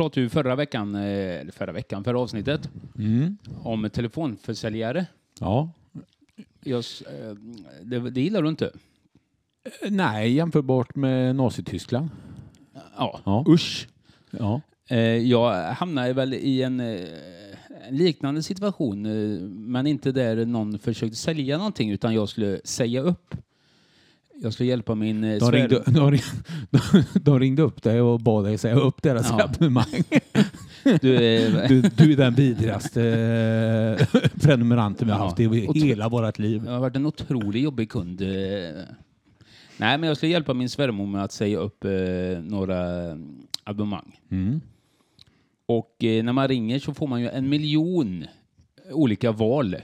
pratade ju förra veckan, eh, eller förra veckan, förra avsnittet, Mm. om telefonförsäljare. Ja. S- eh, det, det gillar du inte? Eh, Nej, jämförbart med Nazityskland. Ja. Ja. Usch. Ja. Jag hamnade väl i en, liknande situation, men inte där någon försökte sälja någonting, utan jag skulle säga upp. Jag skulle hjälpa min eh, De, ringde, de, ringde, de ringde upp dig och bad dig säga upp deras Ja. abonnemang. Du, eh, Du, du är den vidrigaste eh, prenumeranten vi har haft i hela vårt liv. Jag har varit en otroligt jobbig kund. eh. Nej, men jag skulle hjälpa min svärmor med att säga upp eh, några abonnemang. Mm. Och eh, när man ringer så får man ju en miljon olika val.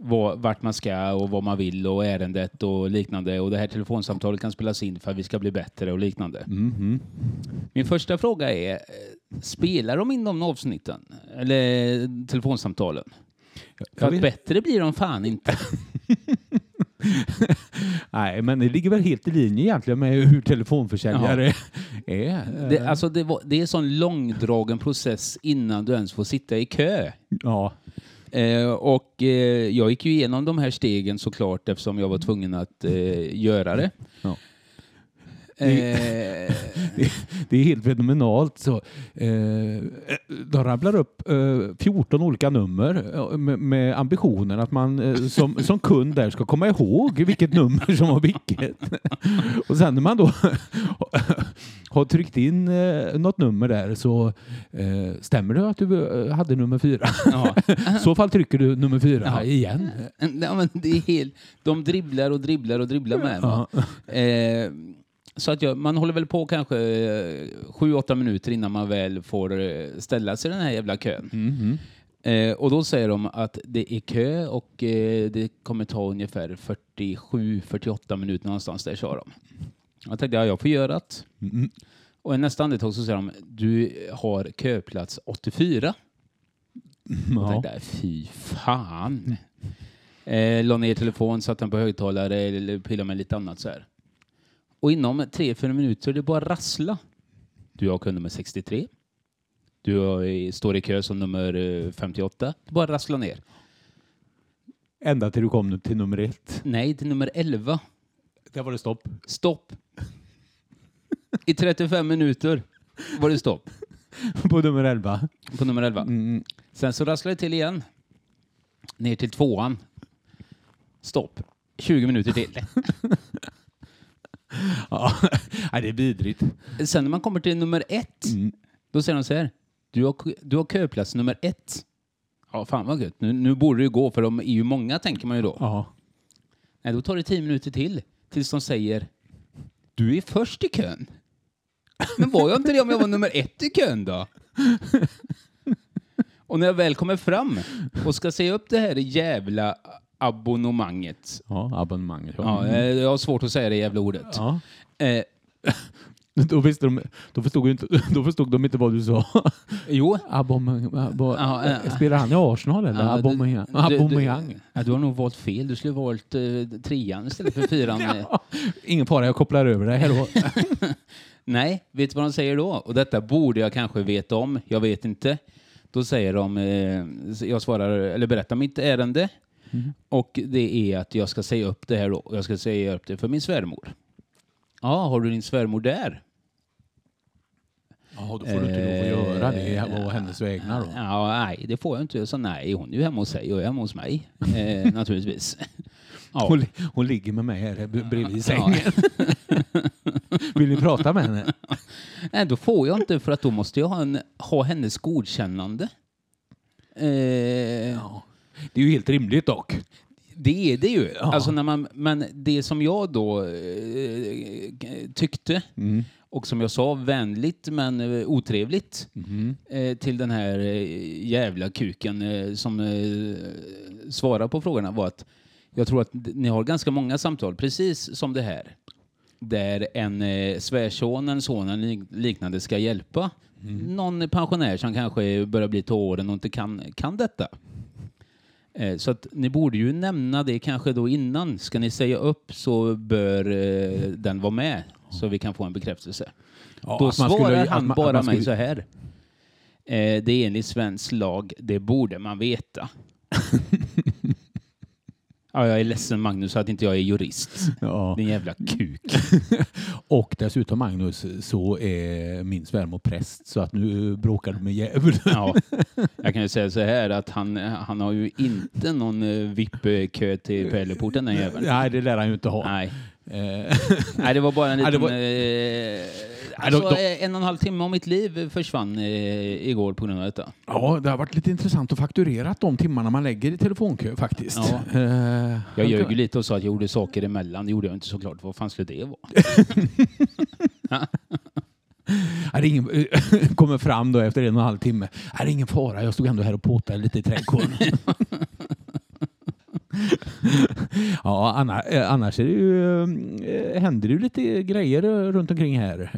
Var, vart man ska och vad man vill och ärendet och liknande. Och det här telefonsamtalet kan spelas in för att vi ska bli bättre och liknande. Mhm. Min första fråga är, eh, spelar de in de avsnitten? Eller telefonsamtalen? För att bättre blir de fan inte. Nej, men det ligger väl helt i linje egentligen med hur telefonförsäljare är. Det, alltså det, var, det är en sån långdragen process innan du ens får sitta i kö. Ja. Eh, och eh, jag gick ju igenom de här stegen såklart eftersom jag var tvungen att eh, göra det. Ja. Eh, Det, det är helt fenomenalt. Så, eh, de rabblar upp eh, 14 olika nummer eh, med, med ambitionen att man eh, som, som kund där ska komma ihåg vilket nummer som var vilket. Och sen när man då har tryckt in eh, något nummer där så eh, stämmer det att du hade nummer fyra. ja. I så fall trycker du nummer fyra Ja. igen. Ja, men det är helt, de dribblar och dribblar och dribblar med. Va? Eh, så att jag, man håller väl på kanske eh, sju, åtta minuter innan man väl får eh, ställa sig i den här jävla kön. Mhm. Eh, och då säger de att det är kö och eh, det kommer ta ungefär 47-48 minuter någonstans där, sa de. Jag tänkte, ja, jag får göra det. Mm. Och i nästa andetag så säger de, du har köplats 84. Jag Ja. tänkte, fy fan. Eh, la ner telefon, satte den på högtalare eller pillade med lite annat så här. Och inom 3-4 minuter, det bara rassla. Du har kund nummer 63. Du har, står i kö som nummer eh, 58. Det bara rassla ner. Ända till du kom till nummer ett. Nej, till nummer 11. Där var det stopp. Stopp. I 35 minuter var det stopp På nummer elva. på nummer 11. Mm. Sen så rasslade det till igen. Ner till tvåan. Stopp. 20 minuter till. Ja, det är vidrigt. Sen när man kommer till nummer ett, Mm. då säger de så här. Du har, du har köplats nummer ett. Ja, fan vad gött. Nu, nu borde det ju gå, för de är ju många, tänker man ju då. Ja. Nej, då tar det 10 minuter till tills de säger du är först i kön. Men var jag inte det om jag var nummer ett i kön då? Och när jag väl kommer fram och ska säga upp det här jävla abonnemanget. ja, abonnemanget. Ja, eh, jag har svårt att säga det jävla ordet. ja. Eh, Då, visste de, då, förstod ju inte, då förstod de inte vad du sa. jo. Abom, abo, Ja, eh. Spelar han i Arsenal eller? Ja, du- Aubameyang? du- du- Ja, du har nog valt fel. Du skulle ha valt eh, trean istället för fyran. Ja. Ingen fara, jag kopplar över det här då. Nej, vet du vad de säger då? Och detta borde jag kanske veta om, jag vet inte. Då säger de, eh, jag svarar, eller berättar mitt ärende. Och det är att jag ska säga upp det här då. Jag ska säga upp det för min svärmor. Ja, har du din svärmor där? Ja, då får du inte lov att göra det på hennes vägnar då. Ja, nej, det får jag inte. Så nej, hon är ju hemma hos sig och jag är hemma hos mig. Eh, naturligtvis. Ja. Hon, hon ligger med mig här bredvid sängen. Vill ni prata med henne? Nej, då får jag inte för att då måste jag ha, en, ha hennes godkännande. Eh, Ja. Det är ju helt rimligt dock. Det är det ju. Ja. Alltså när man, men det som jag då eh, tyckte Mm. och som jag sa vänligt men eh, otrevligt Mhm. eh, till den här eh, jävla kuken eh, som svarar på frågorna var att jag tror att ni har ganska många samtal, precis som det här, där en eh, svärson, en son eller lik- liknande ska hjälpa någon pensionär som kanske börjar bli till åren och inte kan, kan detta. Eh, Så att ni borde ju nämna det kanske då innan. Ska ni säga upp så bör eh, den vara med så vi kan få en bekräftelse. Ja, då svarar skulle- han man- bara man mig skulle- så här. Eh, det är enligt svensk lag, det borde man veta. ja, jag är ledsen Magnus att inte jag är jurist. Ja. Din jävla kuk. Och dessutom Magnus, så är min svärmor präst så att nu bråkar du med djävulen. Ja, jag kan ju säga så här att han, han har ju inte någon eh, VIP-kö till Pärleporten den jäveln. Nej, det lär han ju inte ha. Nej. Eh, Nej, det var bara en liten... var- Eh, alltså, de- de- eh, En och en halv timme av mitt liv försvann igår på grund av detta. Ja, det har varit lite intressant att fakturera de timmarna man lägger i telefonkö faktiskt. Ja. Eh, Jag ljög ju lite och sa att jag gjorde saker emellan. Det gjorde jag inte såklart. Vad fan skulle det vara? Är det ingen, kommer fram då efter en och en halv timme. Är det ingen fara, jag stod ändå här och påtade lite i trädgården. ja, eh, annars är det ju, eh, händer det ju lite grejer eh, runt omkring här.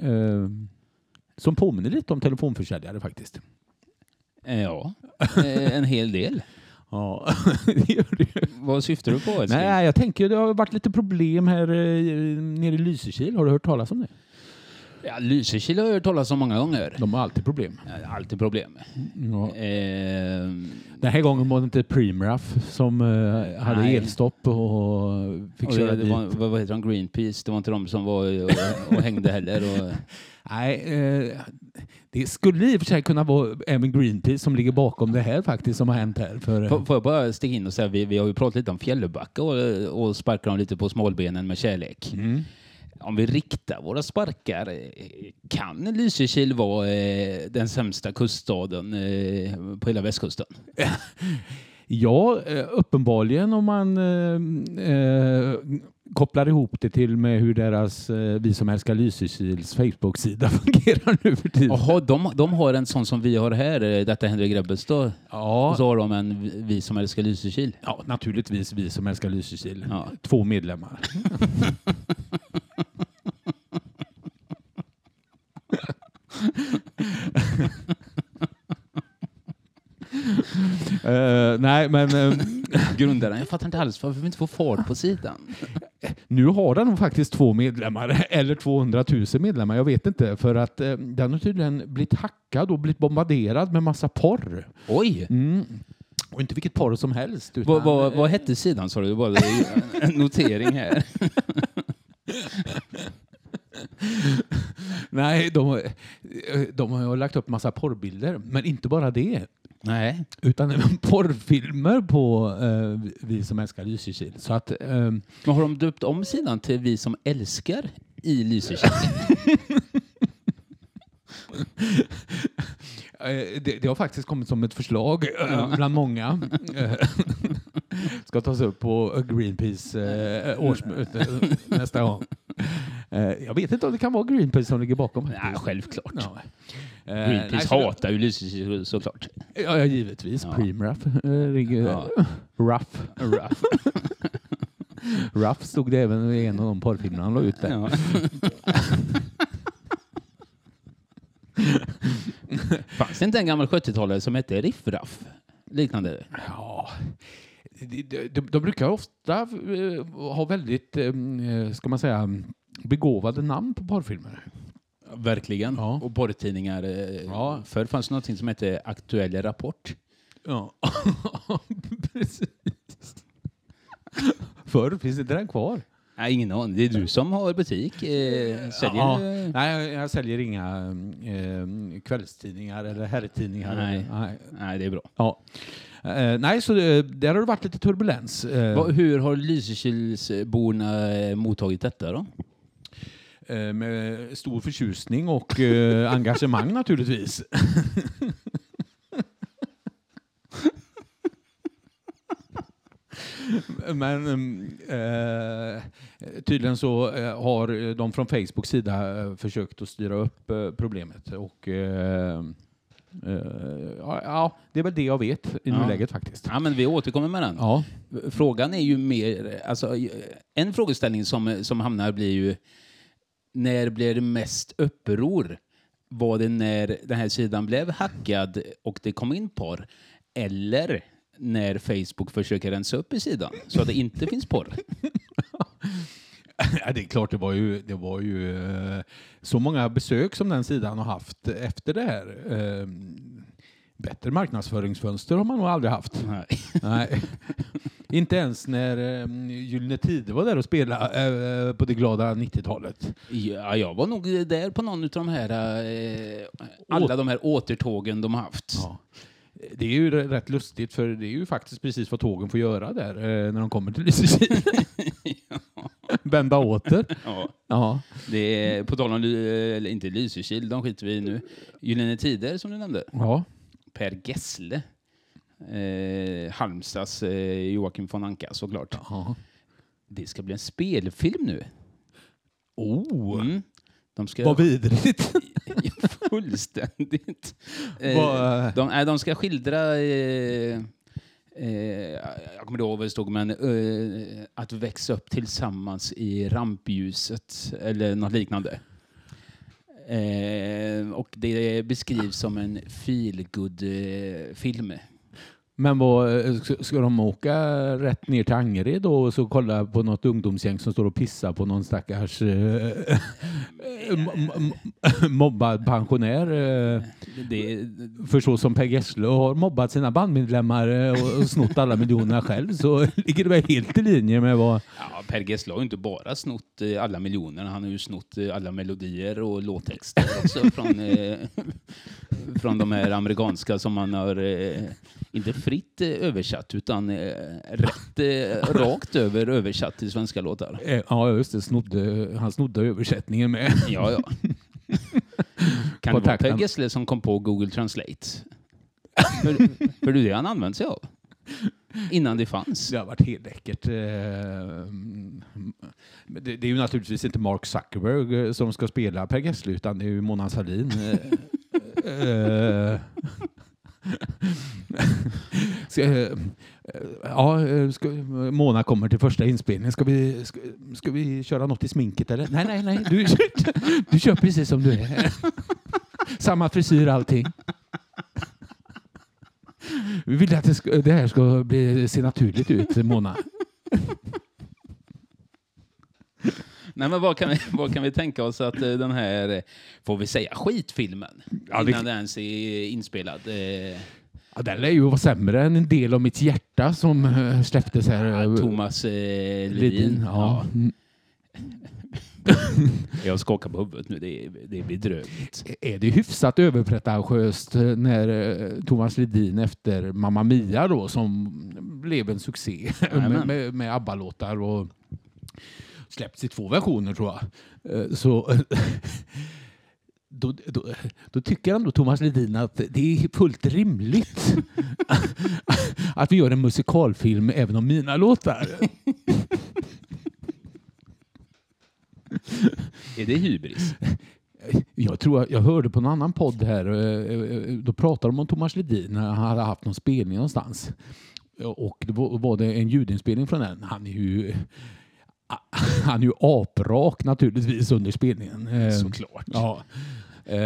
Som påminner lite om telefonförsäljare faktiskt. Ja, en hel del. Ja, det gör det. Vad syftar du på? älskling? Nej, jag tänker det har varit lite problem här nere i Lysekil. Har du hört talas om det? Ja, Lysekil har jag hört talas om många gånger. De har alltid problem. Ja, Alltid problem. Ja. Eh, Den här gången var det inte Primraff som eh, hade Nej. elstopp och fick och köra det, dit. var, vad, vad heter de? Greenpeace. Det var inte de som var och, och hängde heller. Och, Nej, eh, det skulle i och för sig kunna vara även Greenpeace som ligger bakom det här faktiskt som har hänt här. För, Får, får jag bara sticka in och säga, vi, vi har ju pratat lite om Fjällbacka och, och sparkar dem lite på smålbenen med kärlek. Mm. Om vi riktar våra sparkar, eh, kan Lysekil vara eh, den sämsta kuststaden eh, på hela västkusten? Ja, uppenbarligen om man eh, kopplar ihop det till med hur deras eh, Vi som älskar Lysekils Facebook-sida fungerar nu för tiden. Jaha, de, de har en sån som vi har här, Detta händer i Grebbestad. Ja, Och så har de en Vi som älskar Lysekil. ja, naturligtvis Vi som älskar Lysekil. Ja. Två medlemmar. Eh, nej, men eh, Grundaren, jag fattar inte alls varför vi inte får fart på sidan. nu har den faktiskt två medlemmar, eller 200 000 medlemmar, jag vet inte, för att eh, den har tydligen blivit hackad och blivit bombarderad med massa porr. Oj! Mm. Och inte vilket porr som helst. Utan, Vad, vad, vad hette sidan sa du? Bara en notering här. Nej, de, har- de har lagt upp massa porrbilder, men inte bara det. Nej. Utan även porrfilmer på eh, Vi som älskar Lysekil. Så att, eh, Men har de döpt om sidan till Vi som älskar i Lysekil? eh, det, det har faktiskt kommit som ett förslag eh, Ja. bland många. Eh, Ska tas upp på Greenpeace eh, årsmöte nästa gång. Eh, jag vet inte om det kan vara Greenpeace som ligger bakom. Nej, självklart. Ja. Eh, Greenpeace nej, hatar ju Lysekil såklart. Ja, ja givetvis. Ja. Primraff. Eh, Ja. Ruff. Rough. Ruff stod det även i en av de porrfilmerna han la ut där. Ja. Fanns det inte en gammal 70-talare som hette Riffraff? Liknande? Ja. De, de, brukar ofta eh, ha väldigt, eh, ska man säga, begåvade namn på porrfilmer. Verkligen. Ja. Och porrtidningar. eh, Ja. Förr fanns det något som hette Aktuell Rapport. Ja, precis. Förr finns inte den kvar. Nej, ingen aning. Det är du som har butik. Eh, säljer Ja. du? Nej, jag, jag säljer inga eh, kvällstidningar eller herrtidningar. Nej. Nej. Nej, det är bra. Ja. Eh, nej, så det, där har det varit lite turbulens. Eh, Va, hur har Lysekilsborna eh, mottagit detta då? eh, med stor förtjusning och eh, engagemang naturligtvis. Men eh, tydligen så eh, har de från Facebooks sida eh, försökt att styra upp eh, problemet. Och, eh, eh, ja, det är väl det jag vet i Ja. nuläget faktiskt. Ja, men vi återkommer med den. Ja. Frågan är ju mer, alltså en frågeställning som, som hamnar blir ju när blir det mest uppror? Var det när den här sidan blev hackad och det kom in porr? Eller när Facebook försöker rensa upp i sidan så att det inte finns porr? Ja, det är klart, det var ju, det var ju eh, så många besök som den sidan har haft efter det här. Eh, Bättre marknadsföringsfönster har man nog aldrig haft. Nej. Nej. Inte ens när eh, Gyllene Tider var där och spelade eh, på det glada 90-talet. Ja, jag var nog där på någon av de här, eh, alla de här återtågen de har haft. Ja. Det är ju rätt lustigt för det är ju faktiskt precis vad tågen får göra där eh, när de kommer till Lysekil. Vända åter. Ja. Ja. Det är, på tal om, eller inte Lysekil, de skiter vi i nu. Gyllene Tider som du nämnde. ja. Per Gessle. Eh, Halmstads eh, Joakim von Anka såklart. ja. Det ska bli en spelfilm nu. Oh, Mm. De ska... vad vidrigt. Fullständigt. Eh, Vad- de, nej, de ska skildra... Eh, eh, jag kommer inte ihåg vad det stod, men att växa upp tillsammans i rampljuset eller något liknande. Och det beskrivs som en feelgood-film. Men vad, eh, ska- de åka rätt ner till Angered då och så kolla på något ungdomsgäng som står och pissar på någon stackars eh, m- mobbad pensionär? Eh, det, för så som Per Gessle har mobbat sina bandmedlemmar eh, och, snott alla miljonerna själv så ligger det väl helt i linje med vad... ja, Per Gessle har ju inte bara snott eh, alla miljoner, han har ju snott eh, alla melodier och låttexter också från, eh, från de här amerikanska som man har, eh, inte fritt eh, översatt, utan eh, rätt eh, rakt över översatt till svenska låtar. Ja, just det. Snodde, han snodde översättningen med. Ja, ja. Kan det vara Per. Gessle som kom på Google Translate? för, för det är det han använt sig av. Innan det fanns. Det har varit helt läckert. Mm, Det, är ju naturligtvis inte Mark Zuckerberg som ska spela Per Gessle utan det är ju Mona Sahlin. Ska, ja, ska, Mona kommer till första inspelningen. Ska vi, ska, ska vi köra något i sminket eller? Nej, nej, nej. Du, du kör precis som du är. Samma frisyr allting. Vi vill att det, ska, det här ska bli, se naturligt ut, Mona. Nej, men vad, kan vi, vad kan vi tänka oss att eh, den här, eh, får vi säga skitfilmen, Ja, det- innan den ens är inspelad? Eh, Ja, den lär ju vara sämre än en del av mitt hjärta som släpptes här. eh, Thomas eh, Ledin. Ledin. Ja. Mm. Jag skakar på huvudet nu, det är, det är bedrövligt. Är det hyfsat överpretentiöst när Thomas Ledin efter Mamma Mia då som blev en succé med, med, med ABBA-låtar och släppts i två versioner tror jag. Eh, Så då, då, då tycker ändå Thomas Ledin att det är fullt rimligt att vi gör en musikalfilm även om mina låtar. Är det hybris? Jag tror jag hörde på en annan podd här, eh, eh, då pratade de om Thomas Ledin när han hade haft någon spelning någonstans. Och var var det en ljudinspelning från den. Han är ju han är ju aprak naturligtvis under spelningen. Eh, Såklart. Ja. Eh,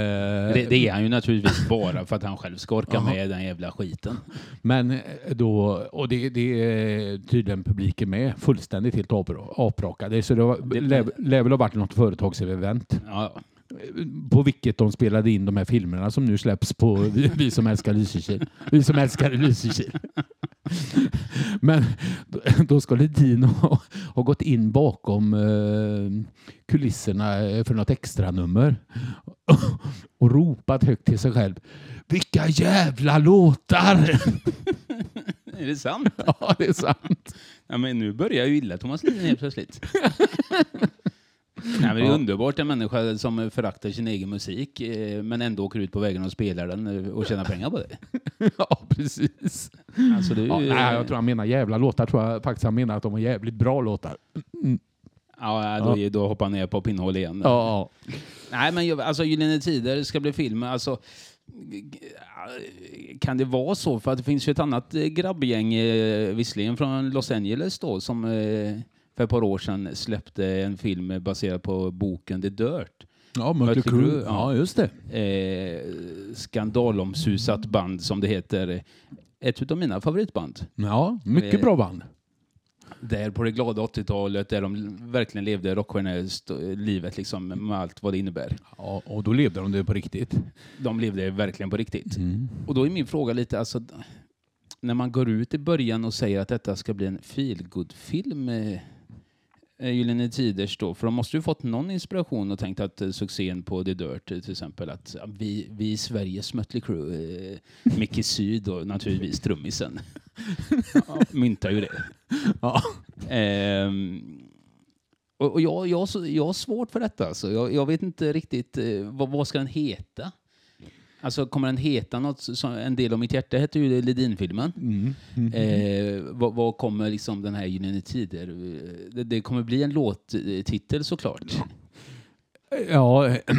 Det, det är han ju naturligtvis bara för att han själv ska orka med den jävla skiten. Men eh, då, och det, det är tydligen publiken med, fullständigt helt apra- aprakade. Så det var, Det- lär väl ha varit något företagsevent. Ja, på vilket de spelade in de här filmerna som nu släpps på Vi, som älskar Lysekil. Vi som älskar Lysekil. Men då- ska Ledin ha, ha gått in bakom eh, kulisserna för något extra nummer och ropat högt till sig själv. Vilka jävla låtar! är det sant? ja, det är sant. Ja, men nu börjar jag ju illa Thomas Ledin helt plötsligt. Nej, men det är Ja. underbart en människa som föraktar sin egen musik eh, men ändå åker ut på vägen och spelar den eh, och tjänar pengar på det. ja, precis. Alltså, det Ja, ju, nej, jag tror han menar jävla låtar. tror jag faktiskt han menar att de var jävligt bra låtar. ja, då, då hoppar han ner på pinnhål igen. Ja, Nej, men alltså Gyllene Tider ska bli film. Alltså, kan det vara så? För att det finns ju ett annat eh, grabbgäng, eh, visserligen från Los Angeles då, som eh, för ett par år sedan släppte en film baserad på boken The Dirt. Ja, Mötley Crüe. Ja. Just det. Eh, skandalomsusat band som det heter. Ett utav mina favoritband. Ja, mycket Eh, bra band. Där på det glada 80-talet, där de verkligen levde rockstjärnelivet liksom, med allt vad det innebär. Ja, och då levde de det på riktigt. De levde verkligen på riktigt. Och då är min fråga lite, alltså, när man går ut i början och säger att detta ska bli en feelgood-film, eh, eh, Gyllene Tiders då, för de måste ju fått någon inspiration och tänkt att eh, succén på The Dirt eh, till exempel, att vi, vi i Sveriges Mötley Crüe, eh, Micke Syd och naturligtvis trummisen, ja, myntar ju det. Ja. Ehm, och och jag, jag, jag har svårt för detta. Så jag, jag vet inte riktigt eh, vad, vad ska den heta. Alltså kommer den heta något? Som, en del av mitt hjärta heter ju Ledin-filmen. Mm. Eh, vad, vad kommer liksom den här Gyllene Tider? eh, Det, det kommer bli en låttitel såklart. Ja, eh,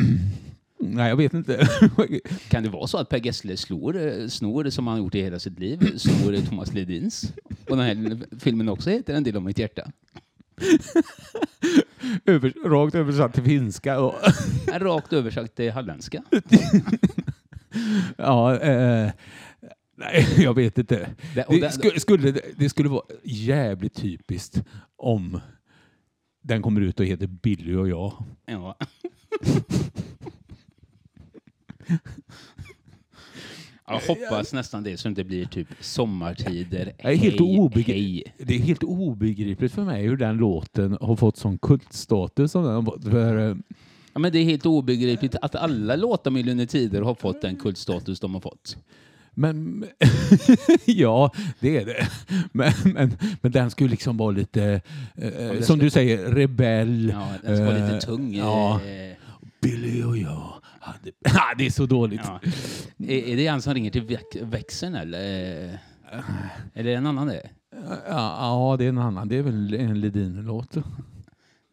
nej jag vet inte. Kan det vara så att Per Gessle slår, eh, snor, som han gjort i hela sitt liv, snor Thomas Ledins? Och den här filmen också heter En del av mitt hjärta. Över, rakt översatt till finska. Och, Rakt översatt till halländska. ja, eh, nej, jag vet inte. Det- Det det- skulle, skulle, det skulle vara jävligt typiskt om den kommer ut och heter Billy och jag. Ja. Jag hoppas nästan det så det inte blir typ sommartider. Det är helt, hej, obegri- hej. det är helt obegripligt för mig hur den låten har fått sån kultstatus. Som den har fått. För, eh, Ja, men det är helt obegripligt att alla låtar med Gyllene Tider har fått den kultstatus de har fått. Men ja, det är det. Men, men, men den skulle liksom vara lite, eh, det som du säger, rebell. Ja, den ska vara lite Eh, tung. Ja. eh, Billy och jag hade... Det är så dåligt. Ja. Är, är det han som ringer till väx växeln eller? Eh, Är det en annan det? Ja, ja, det är en annan. Det är väl en Ledin-låt.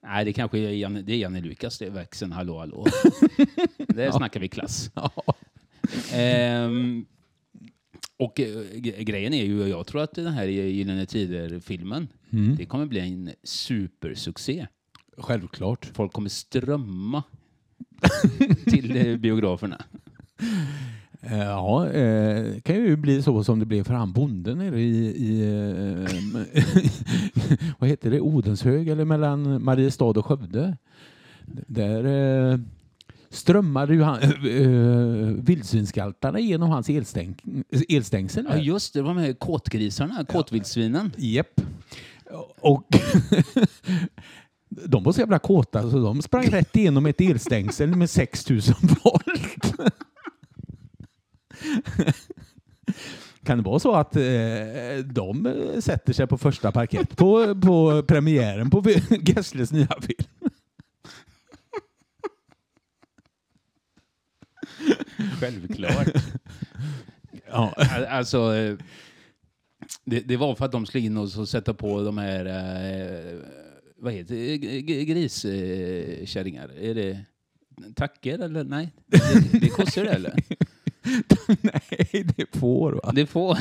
Nej, det kanske är Janne, det är Janne Lukas, det är växeln. Hallå, hallå. Där snackar vi klass. Ja. Ehm, och eh, grejen är ju, jag tror att den här Gyllene Tider-filmen, Mm. det kommer bli en supersuccé. Självklart. Folk kommer strömma till eh, biograferna. Eh, Ja, eh, kan ju bli så som det blev för han bonden nere i, i eh, vad heter det, Odenshög eller mellan Mariestad och Skövde. Där strömmade ju han, eh, vildsvinsgaltarna genom hans elstäng, elstängsel. Ja, just det, det var med kåtgrisarna, kåtvildsvinen. Japp. Och de var så jävla kåta så de sprang rätt igenom ett elstängsel med 6000 volt. Kan det vara så att eh, de eh, sätter sig på första parkett på, på premiären på Gessles nya film? Självklart. Ja. Al- Alltså, eh, det, det var för att de skulle in och sätta på de här, eh, vad heter det, griskärringar. Är det tacker eller nej? Det, det kostar det eller? Nej, det är får va? Det får...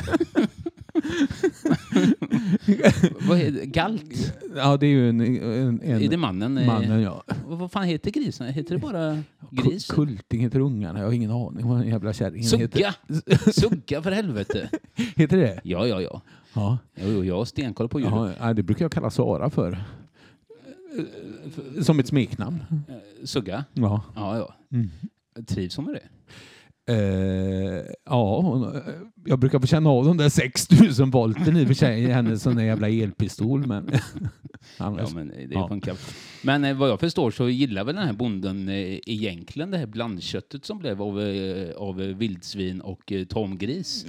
vad heter? Galt? Ja, det är ju en... en, en Är det mannen? eh, mannen, ja. Vad fan heter grisen? Heter det bara gris? Ku- Kulting heter ungarna. Jag har ingen aning vad den jävla kärringen heter. Sugga! Sugga för helvete! Heter det? Ja, ja, ja. Ja. Jo, jag har stenkoll på djur. ja det brukar jag kalla Sara för. Som ett smeknamn. Sugga? Ja. Ja, ja. Mm. Trivs hon med det? Eh, ja, hon, eh, jag brukar få känna av de där 6000 volten i och för sig i hennes sån där jävla elpistol. Men Ja, men det Ja. funkar. Men eh, vad jag förstår så gillar väl den här bonden eh, egentligen det här blandköttet som blev av, eh, av vildsvin och eh, tamgris.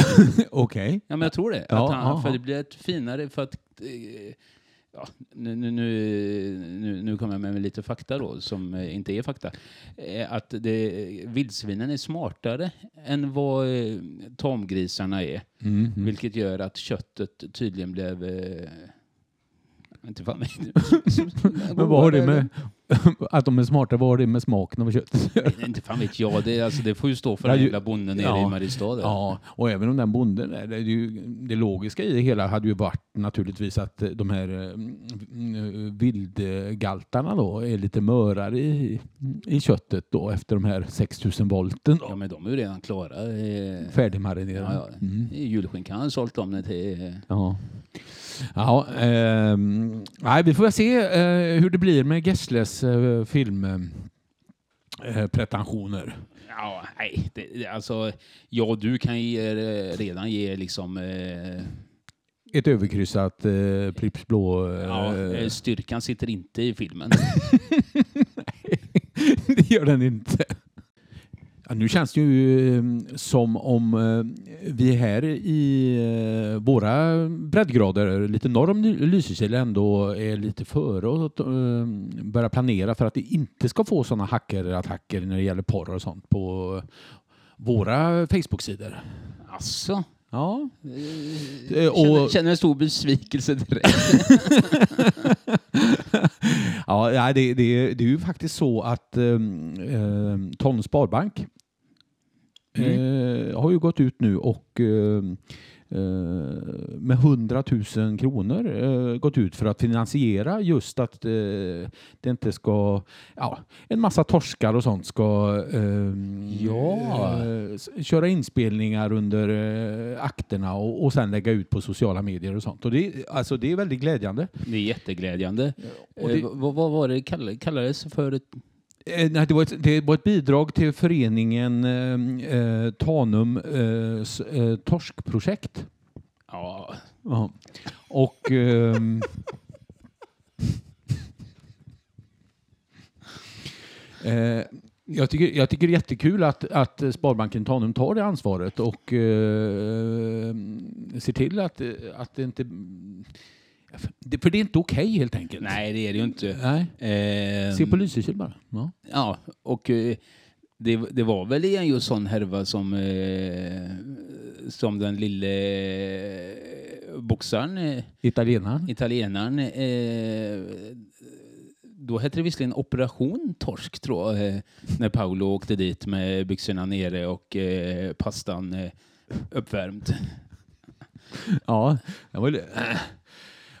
okej. Ja, men jag tror det. Ja, att han, ja, för ja. det blir ett finare för att... Eh, ja, nu, nu, nu, nu, kommer jag med lite fakta då, som eh, inte är fakta. Eh, att det, vildsvinen är smartare än vad eh, tamgrisarna är. Mm. Vilket gör att köttet tydligen blev... Inte fan vet Men vad har det med... att de är smarta, vad har det med smaken av kött? Nej, Inte fan vet jag. Det, alltså, det får ju stå för Ja, den jävla bonden nere ja. i Mariestad. Ja, och även om den bonden är, det, är ju, det logiska i det hela hade ju varit naturligtvis att de här mm, vildgaltarna då är lite mörare i, i köttet då efter de här 6000 volten Ja, då. men de är ju redan klara. Eh, Färdigmarinerade. Ja, ja. Mm. Julskinkan har sålt dem till... Ja. Ja, ehm, nej, vi får se eh, hur det blir med Gessles eh, filmpretensioner. Ja, nej. Det, det, alltså, och du kan ge, eh, redan ge liksom... Eh, Ett överkryssat eh, Pripps blå. Eh, ja, eh, styrkan sitter inte i filmen. det gör den inte. Ja, nu känns det ju eh, som om eh, vi här i eh, våra breddgrader, lite norr om Ly- Lysekil, ändå är lite före och eh, börja planera för att det inte ska få sådana hackerattacker när det gäller porr och sånt på våra Facebook-sidor. Alltså, Ja. eh, Eh, och- känner, känner en stor besvikelse direkt. Ja, det, det, det är ju faktiskt så att um, Tons Sparbank eh, har ju gått ut nu och ehm, eh, med 100 000 kronor eh, gått ut för att finansiera just att eh, det inte ska, ja, en massa torskar och sånt ska Ja. eh, köra inspelningar under eh, akterna och, och sen lägga ut på sociala medier och sånt. Och det, alltså, det är väldigt glädjande. Det är jätteglädjande. Och det- Eh, vad, vad var det kall, kallades för? Ett, Eh, nej, det, var ett, det var ett bidrag till föreningen eh, eh, Tanum eh, eh, torskprojekt. ja, Ja. Och... ehm, eh, jag, tycker, jag tycker det är jättekul att, att Sparbanken Tanum tar det ansvaret och eh, ser till att, att det inte... det- För det är inte okej helt enkelt. nej, det är det ju inte. Eh, Se på Lysekil bara. Ja. Ja, och eh, det, det var väl igen just sån härva som, eh, som den lille eh, boxaren, eh, Italienaren. italienaren, då hette det visserligen Operation Torsk tror jag, när Paolo åkte dit med byxorna nere och pastan uppvärmd. Ja, det var, äh,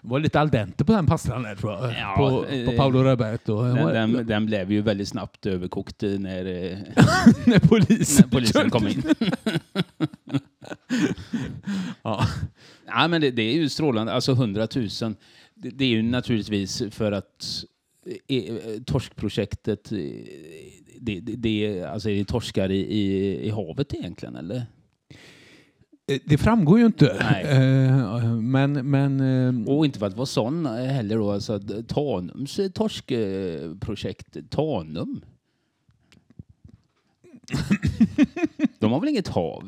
var lite al dente på den pastan där tror jag. Ja, på, eh, på Paolo Roberto. Den Den, den, blev ju väldigt snabbt överkokt när, eh, när polisen, när polisen kom in. Ja. Ja, men det, det är ju strålande. Alltså 100 000. Det, det är ju naturligtvis för att eh, torskprojektet, det, det, det, är- alltså är det torskar i, i, i havet egentligen eller? Eh, Det framgår ju inte. Eh, men men eh, Och inte för att vara sån eh, heller då, alltså Tanums torskprojekt, Tanum. De har väl inget hav?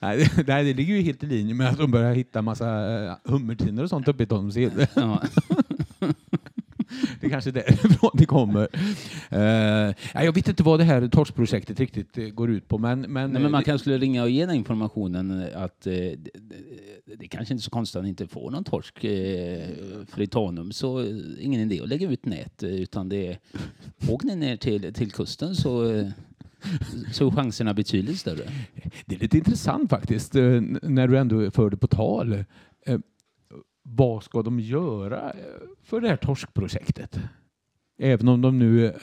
nej, det, det ligger ju helt i linje med att de börjar hitta massa hummertinor och sånt uppe i Tanums. Ja. Det är kanske därifrån det kommer. Nej, jag vet inte vad det här torskprojektet riktigt eh, går ut på. Men, men, Nej, men man eh, kanske skulle ringa och ge den informationen att eh, det, det, det kanske inte är så konstigt att ni inte får någon torsk. Eh, för i Tanum så är ingen idé att lägga ut nät utan det är åk ni ner till, till kusten så, eh, så är chanserna betydligt större. Det är lite intressant faktiskt, när du ändå för det på tal. Vad ska de göra eh, för det här torskprojektet? Även om de nu, eh,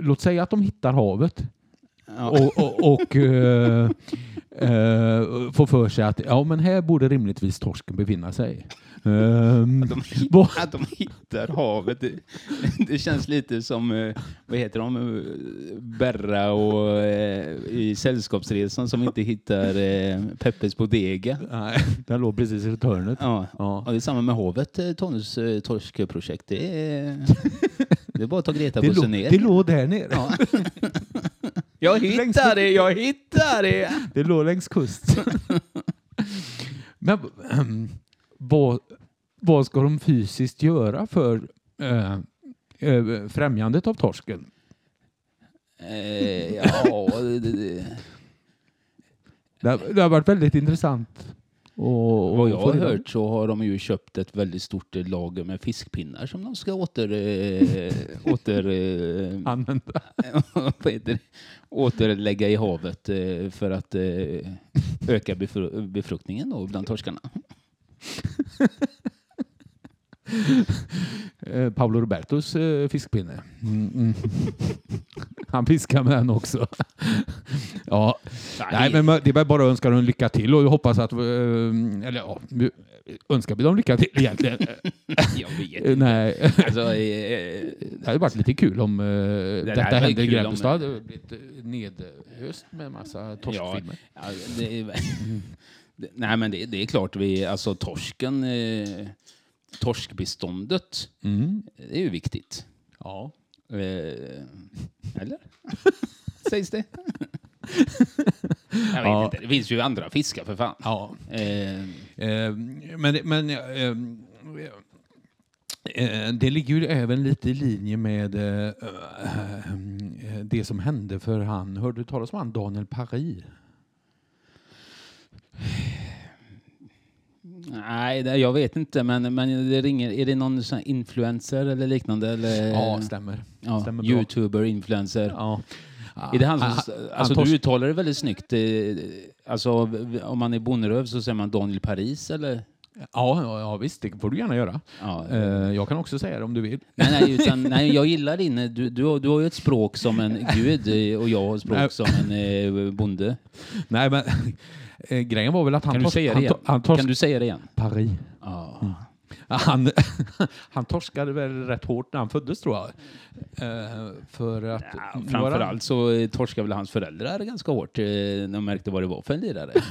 låt säga att de hittar havet Ja. och, och, och eh, eh, får för sig att ja, men här borde rimligtvis torsken befinna sig. Ehm, De, vad- att de hittar havet. Det, det känns lite som, eh, vad heter de, Berra och eh, i Sällskapsresan som inte hittar eh, Peppes Bodega. Nej, den låg precis i hörnet. Ja. Ja. Och det är samma med havet, eh, Tonus eh, torskprojekt. Det är, det är bara att ta Greta bussen låg, ner. det låg där nere. Ja. Jag hittar det, jag hittar det! Det låg längs kust. Men ehm, vad, vad ska de fysiskt göra för eh, främjandet av torsken? Eh, ja, det, det, Det, har- det har varit väldigt intressant Och, och Vad jag har hört så har de ju köpt ett väldigt stort eh, lager med fiskpinnar som de ska åter... Eh, åter eh, Använda. återlägga i havet eh, för att eh, öka befru befruktningen då bland torskarna. Eh, Paolo Robertos eh, fiskpinne. Mm, mm. Han fiskar med den också. ja. Nej, men det är bara att önska dem lycka till och jag hoppas att... eh, Eller ja, vi- önskar vi dem lycka till egentligen? jag vet Eh, Nej. Alltså, eh, Det hade varit lite kul om uh, detta hade varit hände i kul om- Grebbestad. Det hade blivit eh, nedöst med massa torskfilmer. Ja, det är, det, nej, men det, det är klart, vi, alltså torsken, eh, torskbeståndet, Mm. det är ju viktigt. Ja. Eh, eller? Sägs det? Jag vet Ja. inte, det finns ju andra fiskar för fan. ja. Eh, Eh, men men eh, eh, det ligger ju även lite i linje med eh, eh, det som hände för han, hörde du talas om han Daniel Paris? Nej, det, jag vet inte, men, men det ringer, är det någon sån influencer eller liknande? Eller, Ja, stämmer. ja, stämmer bra. Youtuber, influencer. Ja. Är det han som, Han- alltså du uttalar det väldigt snyggt. Eh, Alltså om man är Bonneröv så säger man Daniel Paris eller? Ja, ja, ja, visst, det får du gärna göra. Ja. Eh, jag kan också säga det om du vill. Nej, nej, utan, nej, jag gillar din... Du, du, har, du har ju ett språk som en gud eh, och jag har ett språk Nej. som en eh, bonde. Nej, men eh, grejen var väl att han... Kan du säga det han, igen? han, Kan du säga det igen? Paris. Ja. Han, han torskade väl rätt hårt när han föddes tror jag. Eh, för att... Ja, framförallt så eh, torskade väl hans föräldrar ganska hårt eh, när de märkte vad det var för en lirare.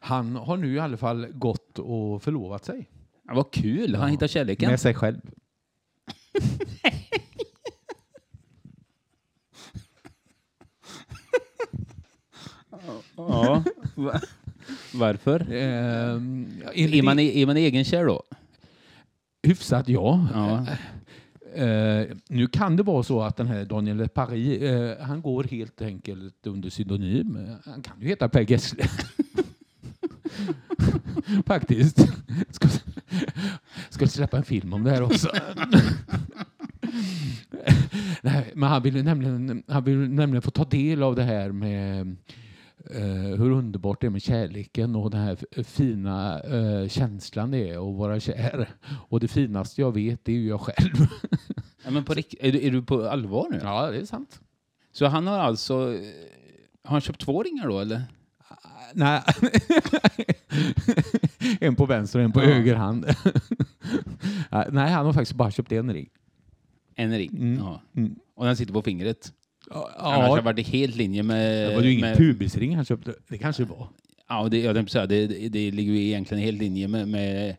Han har nu i alla fall gått och förlovat sig. Ja, vad kul, han hittade kärleken. Med sig själv. Ja. Va- Varför? Eh, Är man, är man egenkär då? Hyfsat ja. Ja. Eh, nu kan det vara så att den här Daniel Paris, eh, han går helt enkelt under pseudonym. Eh, Han kan ju heta Per Gessle. Faktiskt. Ska, ska släppa en film om det här också. Nej, men han vill, ju nämligen, han vill nämligen få ta del av det här med hur underbart det är med kärleken och den här fina eh, känslan det är att vara kär. Och det finaste jag vet det är ju jag själv. Ja, men på, är, du, är du på allvar nu? Ja, det är sant. Så han har alltså... eh, Har han köpt två ringar då eller? Nej. en på vänster och en på Ja. höger hand. Nej, han har faktiskt bara köpt en ring. En ring? Mm. Ja. Mm. Och den sitter på fingret? Ja, Annars har det varit helt linje med... det var ju ingen med, pubisring han köpte. Det kanske var. Ja, det, jag tänkte säga, det, det, det ligger ju egentligen helt linje med, med,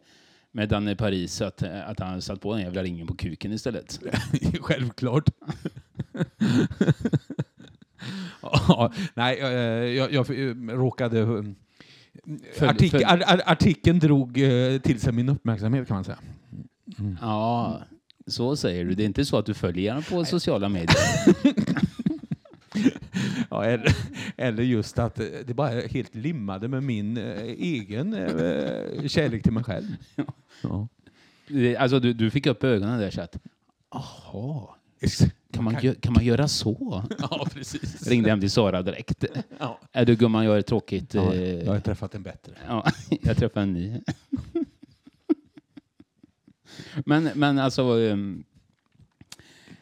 med Danne Paris att, att han satt på den jävla ringen på kuken istället. Självklart. ja, nej, eh, jag, jag eh, råkade... eh, Följ- Artik, följ- ar, ar, artikeln drog till sig min uppmärksamhet kan man säga. Ja, så säger du. Det är inte så att du följer honom på sociala medier? Ja, eller, eller just att det bara är helt limmade med min eh, egen eh, kärlek till mig själv. Ja. Det- Alltså, du, du fick upp ögonen där så att... Jaha, kan man, gö- kan man göra så? Ja, precis. Ringde hem till Sara direkt. Ja. Är du gumman, jag är tråkigt. Ja, eh, jag har träffat en bättre. Ja, jag träffade en ny. Men, men alltså, ehm,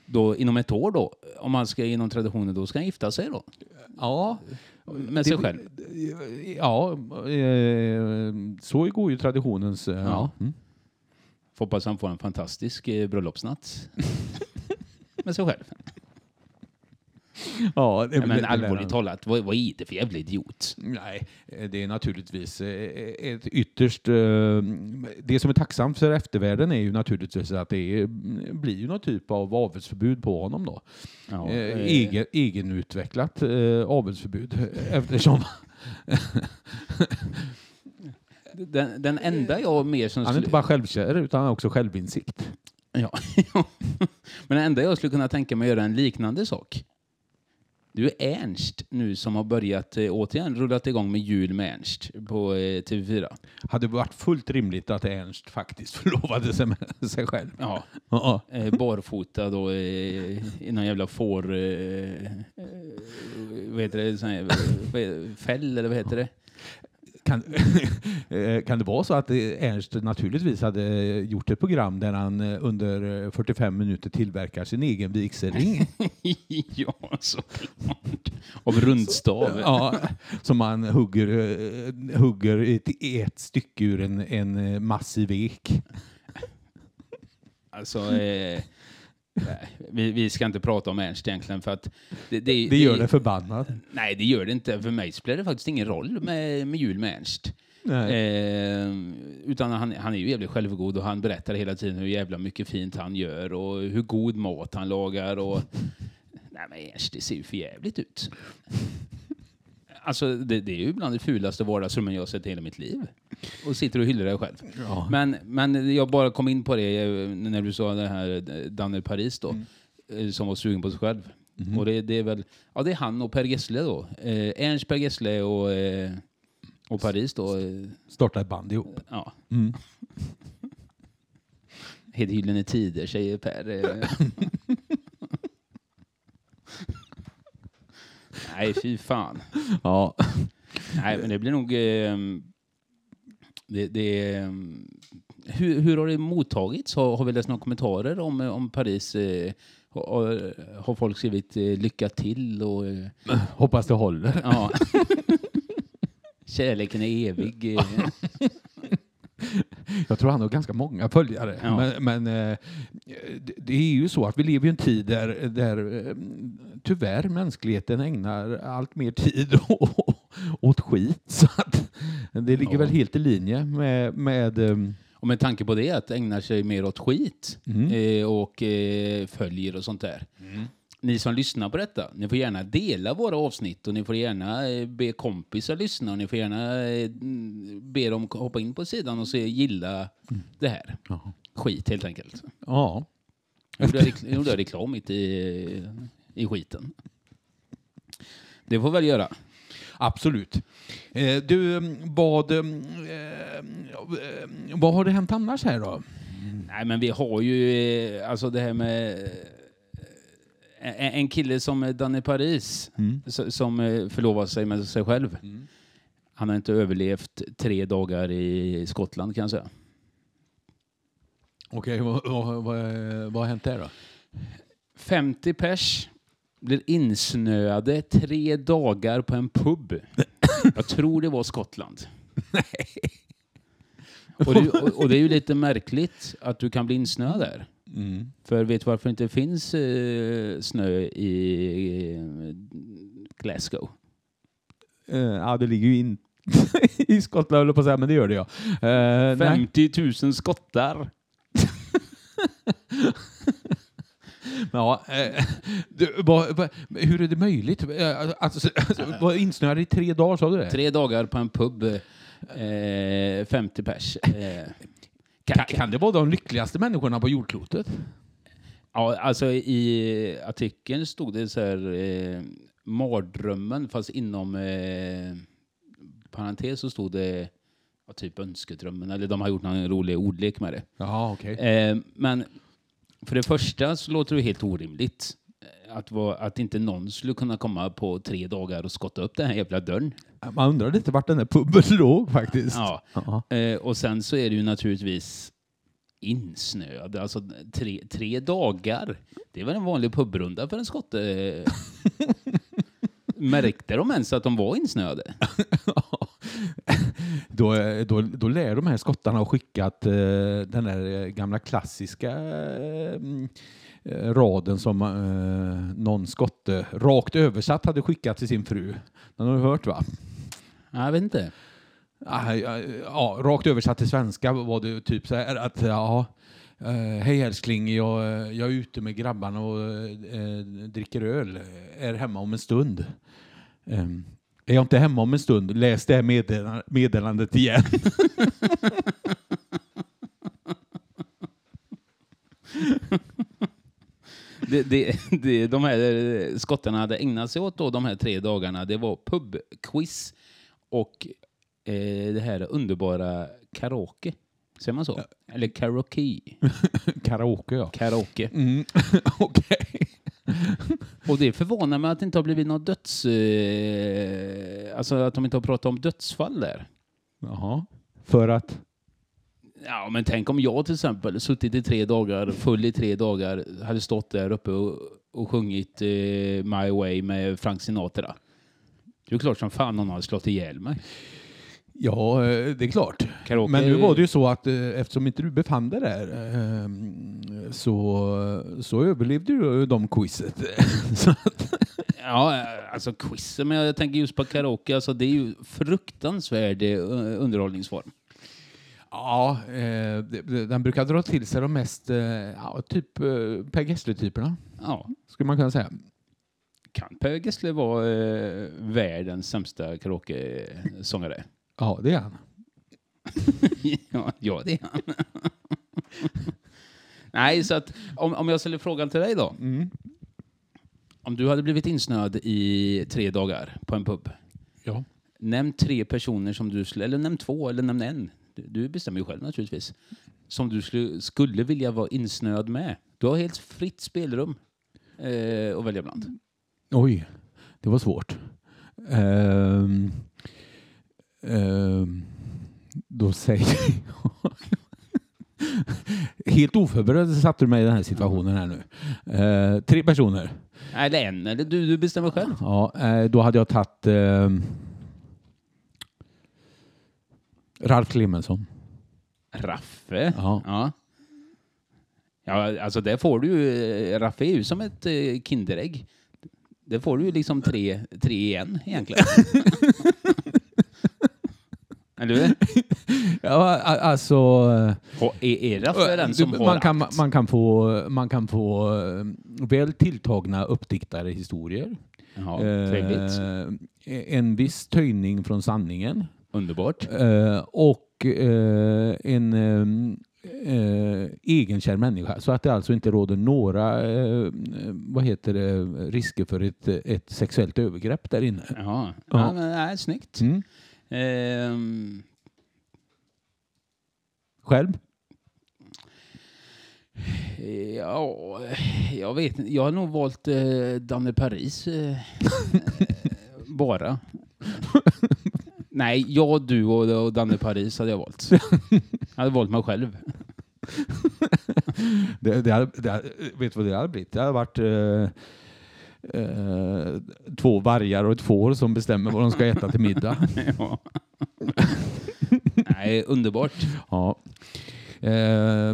då, inom ett år då, om man ska inom traditionen, då ska han gifta sig då? Ja. Med sig själv? Ja, eh, så går ju traditionens... eh, Ja. Mm. Får Hoppas han får en fantastisk eh, bröllopsnatt. Med sig själv. Ja, det, men allvarligt talat, vad, vad är det för jävla idiot? Nej, eh, det är naturligtvis eh, ett ytterst... eh, Det som är tacksamt för eftervärlden är ju naturligtvis att det är, blir ju någon typ av avelsförbud på honom då. Ja, Eh, eh, Egen, egenutvecklat eh, avelsförbud eftersom den, den enda jag mer som... han är inte bara självkär utan han har också självinsikt. Ja. Men det enda jag skulle kunna tänka mig att göra en liknande sak. Du är Ernst nu som har börjat eh, återigen rullat igång med jul med Ernst på eh, TV4. Hade varit fullt rimligt att Ernst faktiskt förlovade sig med sig själv. Ja. Ja. Eh, barfota då i någon jävla får... Vad heter det? Fäll eller vad heter det? Kan, eh, kan det vara så att eh, Ernst naturligtvis hade gjort ett program där han eh, under eh, 45 minuter tillverkar sin egen vigselring? ja, såklart. Av rundstav. ja, som han hugger, eh, hugger i ett, stycke ur en, en eh, massiv ek. Alltså, eh, nej, vi, vi ska inte prata om Ernst egentligen för att det, det, Det gör det förbannat. Nej, det gör det inte. För mig spelar det faktiskt ingen roll med, med jul med Ernst. Eh, utan han, han är ju jävligt självgod och han berättar hela tiden hur jävla mycket fint han gör och hur god mat han lagar. Och, nej men Ernst, det ser ju för jävligt ut. Alltså det, det är ju bland det fulaste vardagsrummen jag sett i hela mitt liv. Och sitter och hyllar dig själv. Ja. Men, men jag bara kom in på det eh, när du sa det här eh, Daniel Paris då. eh, Som var sugen på sig själv. Och det, det är väl, ja det är han och Per Gessle då. Eh, Ernst, Per Gessle och, eh, och Paris då. Starta ett band ihop. ja. Mm. Helt gyllene tider säger Per. Nej, fy fan. Ja. Nej, men det blir nog... ehm, det, det, ehm, hur, hur har det mottagits? Har, har vi läst några kommentarer om, eh, om Paris? Eh, har, har folk skrivit eh, lycka till? Och, eh, Hoppas det håller. ja. Kärleken är evig. Jag tror han har ganska många följare. Ja. Men, men eh, det- det är ju så att vi lever i en tid där, där eh, tyvärr mänskligheten ägnar allt mer tid åt skit. Så att det ligger Ja. väl helt i linje med, med eh, Och med tanke på det, att ägna sig mer åt skit Mm. och följer och sånt där. Ni som lyssnar på detta, ni får gärna dela våra avsnitt och ni får gärna eh, be kompisar lyssna och ni får gärna eh, mm, be dem hoppa in på sidan och se, gilla det här. Ja. Skit helt enkelt. ja. Jag gjorde, jag gjorde reklam mitt i, i skiten. Det får väl göra. Absolut. Eh, du, mm, vad, mm, eh, vad har det hänt annars här då? Nej, men vi har ju eh, alltså det här med en kille som Danny Paris s- som eh, förlovar sig med sig själv. Han har inte överlevt tre dagar i Skottland kan jag säga. Okej, vad, vad, vad, vad har hänt där då? 50 pers blir insnöade tre dagar på en pub. Jag tror det var Skottland. Och det, och, och det är ju lite märkligt att du kan bli insnöad där. Mm. För vet du varför det inte finns eh, snö i Glasgow? Eh, ja, det ligger ju in i Skottland, höll jag på att säga, men det gör det ja. Eh, nej. 50 000 skottar. Ja, eh, du, vad, vad, hur är det möjligt? Eh, Alltså, alltså, var insnöad i tre dagar, sa du det? Tre dagar på en pub. Eh, 50 pers. Kan, kan det vara de lyckligaste människorna på jordklotet? Ja, alltså i artikeln stod det så här eh, mardrömmen fast inom eh, parentes så stod det ja, typ önskedrömmen eller de har gjort någon rolig ordlek med det. Ja, okej. Eh, men för det första så låter det helt orimligt att, vara, att inte någon skulle kunna komma på tre dagar och skotta upp den här jävla dörren. Man undrar lite vart den där puben låg faktiskt. Ja. Eh, och sen så är det ju naturligtvis insnöad. Alltså tre, tre dagar. Det är väl en vanlig pubrunda för en skotte. Märkte de ens att de var insnöade? Då, då, då lär de här skottarna ha skickat eh, den där eh, gamla klassiska eh, raden som eh, någon skotte rakt översatt hade skickat till sin fru. Den har du hört va? Jag vet inte. Ah, ja, ja, rakt översatt till svenska var det typ så här att ja, eh, hej älskling, jag, jag är ute med grabbarna och eh, dricker öl, är hemma om en stund. Ehm, är jag inte hemma om en stund, läs det här meddela- meddelandet igen. det, det, det, de här skottarna hade ägnat sig åt då, de här tre dagarna, det var pubquiz och eh, det här underbara karaoke. Säger man så? Eller karaoke. Karaoke, ja. Karaoke. Mm. Okej. Och det förvånar mig att det inte har blivit något döds... Eh, alltså att de inte har pratat om dödsfall där. Jaha. För att? Ja, men tänk om jag till exempel suttit i tre dagar, full i tre dagar, hade stått där uppe och, och sjungit eh, My Way med Frank Sinatra. Det är klart som fan någon hade slått ihjäl mig. Ja, eh, det är klart. Karaoke, Men nu var det ju så att eh, eftersom inte du befann dig där eh, så, så överlevde du de quizet. Ja, alltså quiz, men jag tänker just på karaoke, alltså det är ju fruktansvärd eh, underhållningsform. Ja, eh, den brukar dra till sig de mest, eh, ja, typ eh, Per Gessle-typerna, Ja, skulle man kunna säga. kan Per Gessle vara eh, världens sämsta karaoke-sångare? Ja, det är han. ja, ja, det är han. Nej, så att om, om jag ställer frågan till dig då. Mm. Om du hade blivit insnöad i tre dagar på en pub. Ja. Nämn tre personer som du skulle, eller nämn två, eller nämn en. Du, bestämmer ju själv naturligtvis. Som du skulle, skulle vilja vara insnöad med. Du har helt fritt spelrum eh, att välja bland. Oj, det var svårt. Ehm, ehm, då säger jag... Helt oförberedd satte du mig i den här situationen här nu. Eh, tre personer. Eller en, eller du, du bestämmer själv. Ja, eh, då hade jag tagit ehm, Ralf Clemensson. Raffe. Ja. Ja. Ja, alltså där får du ju, eh, Raffe är ju som ett eh, Kinderägg. Det får du ju liksom tre, tre i en egentligen. Eller hur? Ja, alltså... Ha- Är, är Raffe den som Du- har man, kan, man kan få, man kan få eh, väl tilltagna uppdiktade historier. Ja, trevligt. Eh, en viss töjning från sanningen. Underbart. Eh, och eh, en eh, eh, egenkär människa. Så att det alltså inte råder några eh, vad heter det, risker för ett, ett sexuellt övergrepp där inne. Ja, Ja. ja. men, nej, snyggt. Mm. Ehm, Själv? ja, jag vet inte. Jag har nog valt eh, Danne Paris. Eh, bara. Nej, jag, du och, och Danne Paris hade jag valt. Jag hade valt mig själv. Det, det, hade, det, hade- vet du vad det hade blivit? Det hade varit eh, eh, två vargar och ett får som bestämmer vad de ska äta till middag. ja. Nej, underbart. Ja. Eh, ja,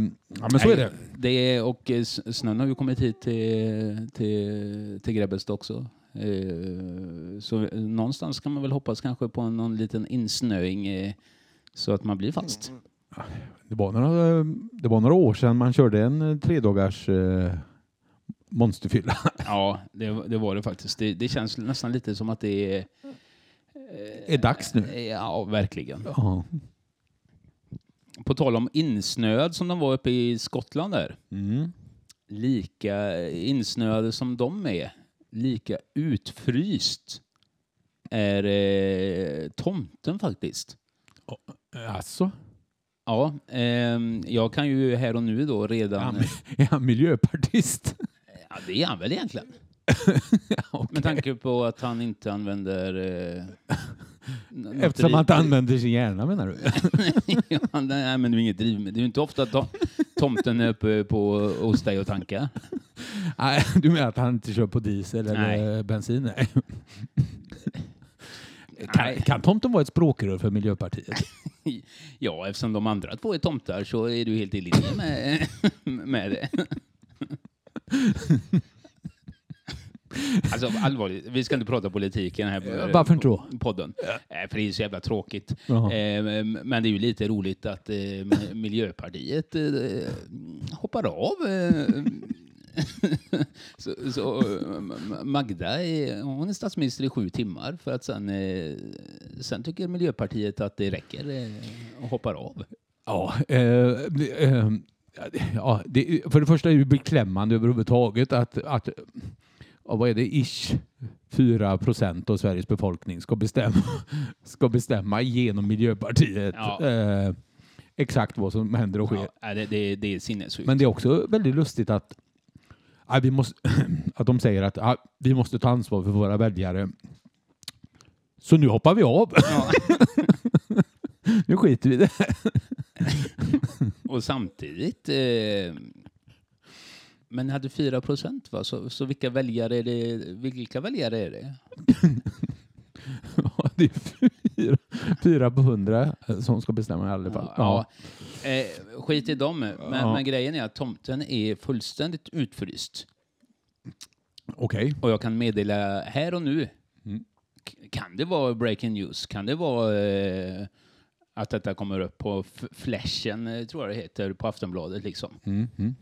men så är det. det är, och eh, snön har ju kommit hit till, till, till Grebbestad också. Eh, Så någonstans kan man väl hoppas kanske på någon liten insnöing eh, så att man blir fast. Det var, några, det var några år sedan man körde en eh, tredagars monsterfylla. Ja, det, det var det faktiskt. Det, det känns nästan lite som att det är... är dags nu. Ja, verkligen. Ja. På tal om insnöad som de var uppe i Skottland där. Mm. Lika insnöade som de är, lika utfryst är eh, tomten faktiskt. Alltså, Ja, ehm, jag kan ju här och nu då redan... han, är han miljöpartist? Ja, det är han väl egentligen. Okej. Med tanke på att han inte använder... Eh, Eftersom han inte använder sin hjärna menar du? nej, men det är inget drivmedel. Det är ju inte ofta to- tomten är uppe på, hos dig och tankar. Nej, du menar att han inte kör på diesel eller Nej. bensin? Nej. Kan, kan tomten vara ett språkrör för Miljöpartiet? Ja, eftersom de andra två är tomtar så är du helt i linje med, med det. Alltså allvarligt, vi ska inte prata politik i den här Ja, varför inte då? podden. Eh, För det är så jävla tråkigt. Jaha. Eh, Men det är ju lite roligt att eh, Miljöpartiet hoppar av. Så, så Magda är, hon är statsminister i sju timmar för att sen, sen tycker Miljöpartiet att det räcker och hoppar av. Ja, eh, eh, Ja, det, för det första är det beklämmande överhuvudtaget att, att ja, vad är det, ish 4 procent av Sveriges befolkning ska bestämma, ska bestämma genom Miljöpartiet Ja. eh, exakt vad som händer och sker. Ja, det, det, det är sinnessjukt. Men det är också väldigt lustigt att, ja, vi måste, att de säger att ja, vi måste ta ansvar för våra väljare. Så nu hoppar vi av. Ja. nu skiter vi i det. Och samtidigt... Eh, men hade 4 procent, va? Så, så vilka väljare är det? Vilka väljare är det? Ja, det är fyra, fyra på hundra som ska bestämma i alla fall. Ja. Eh, skit i dem. Men, Ja. men grejen är att tomten är fullständigt utfryst. Okej. Och jag kan meddela här och nu. Mm. Kan det vara breaking news? Kan det vara eh, att detta kommer upp på flashen, eh, tror jag det heter, på Aftonbladet liksom. Mm, mm.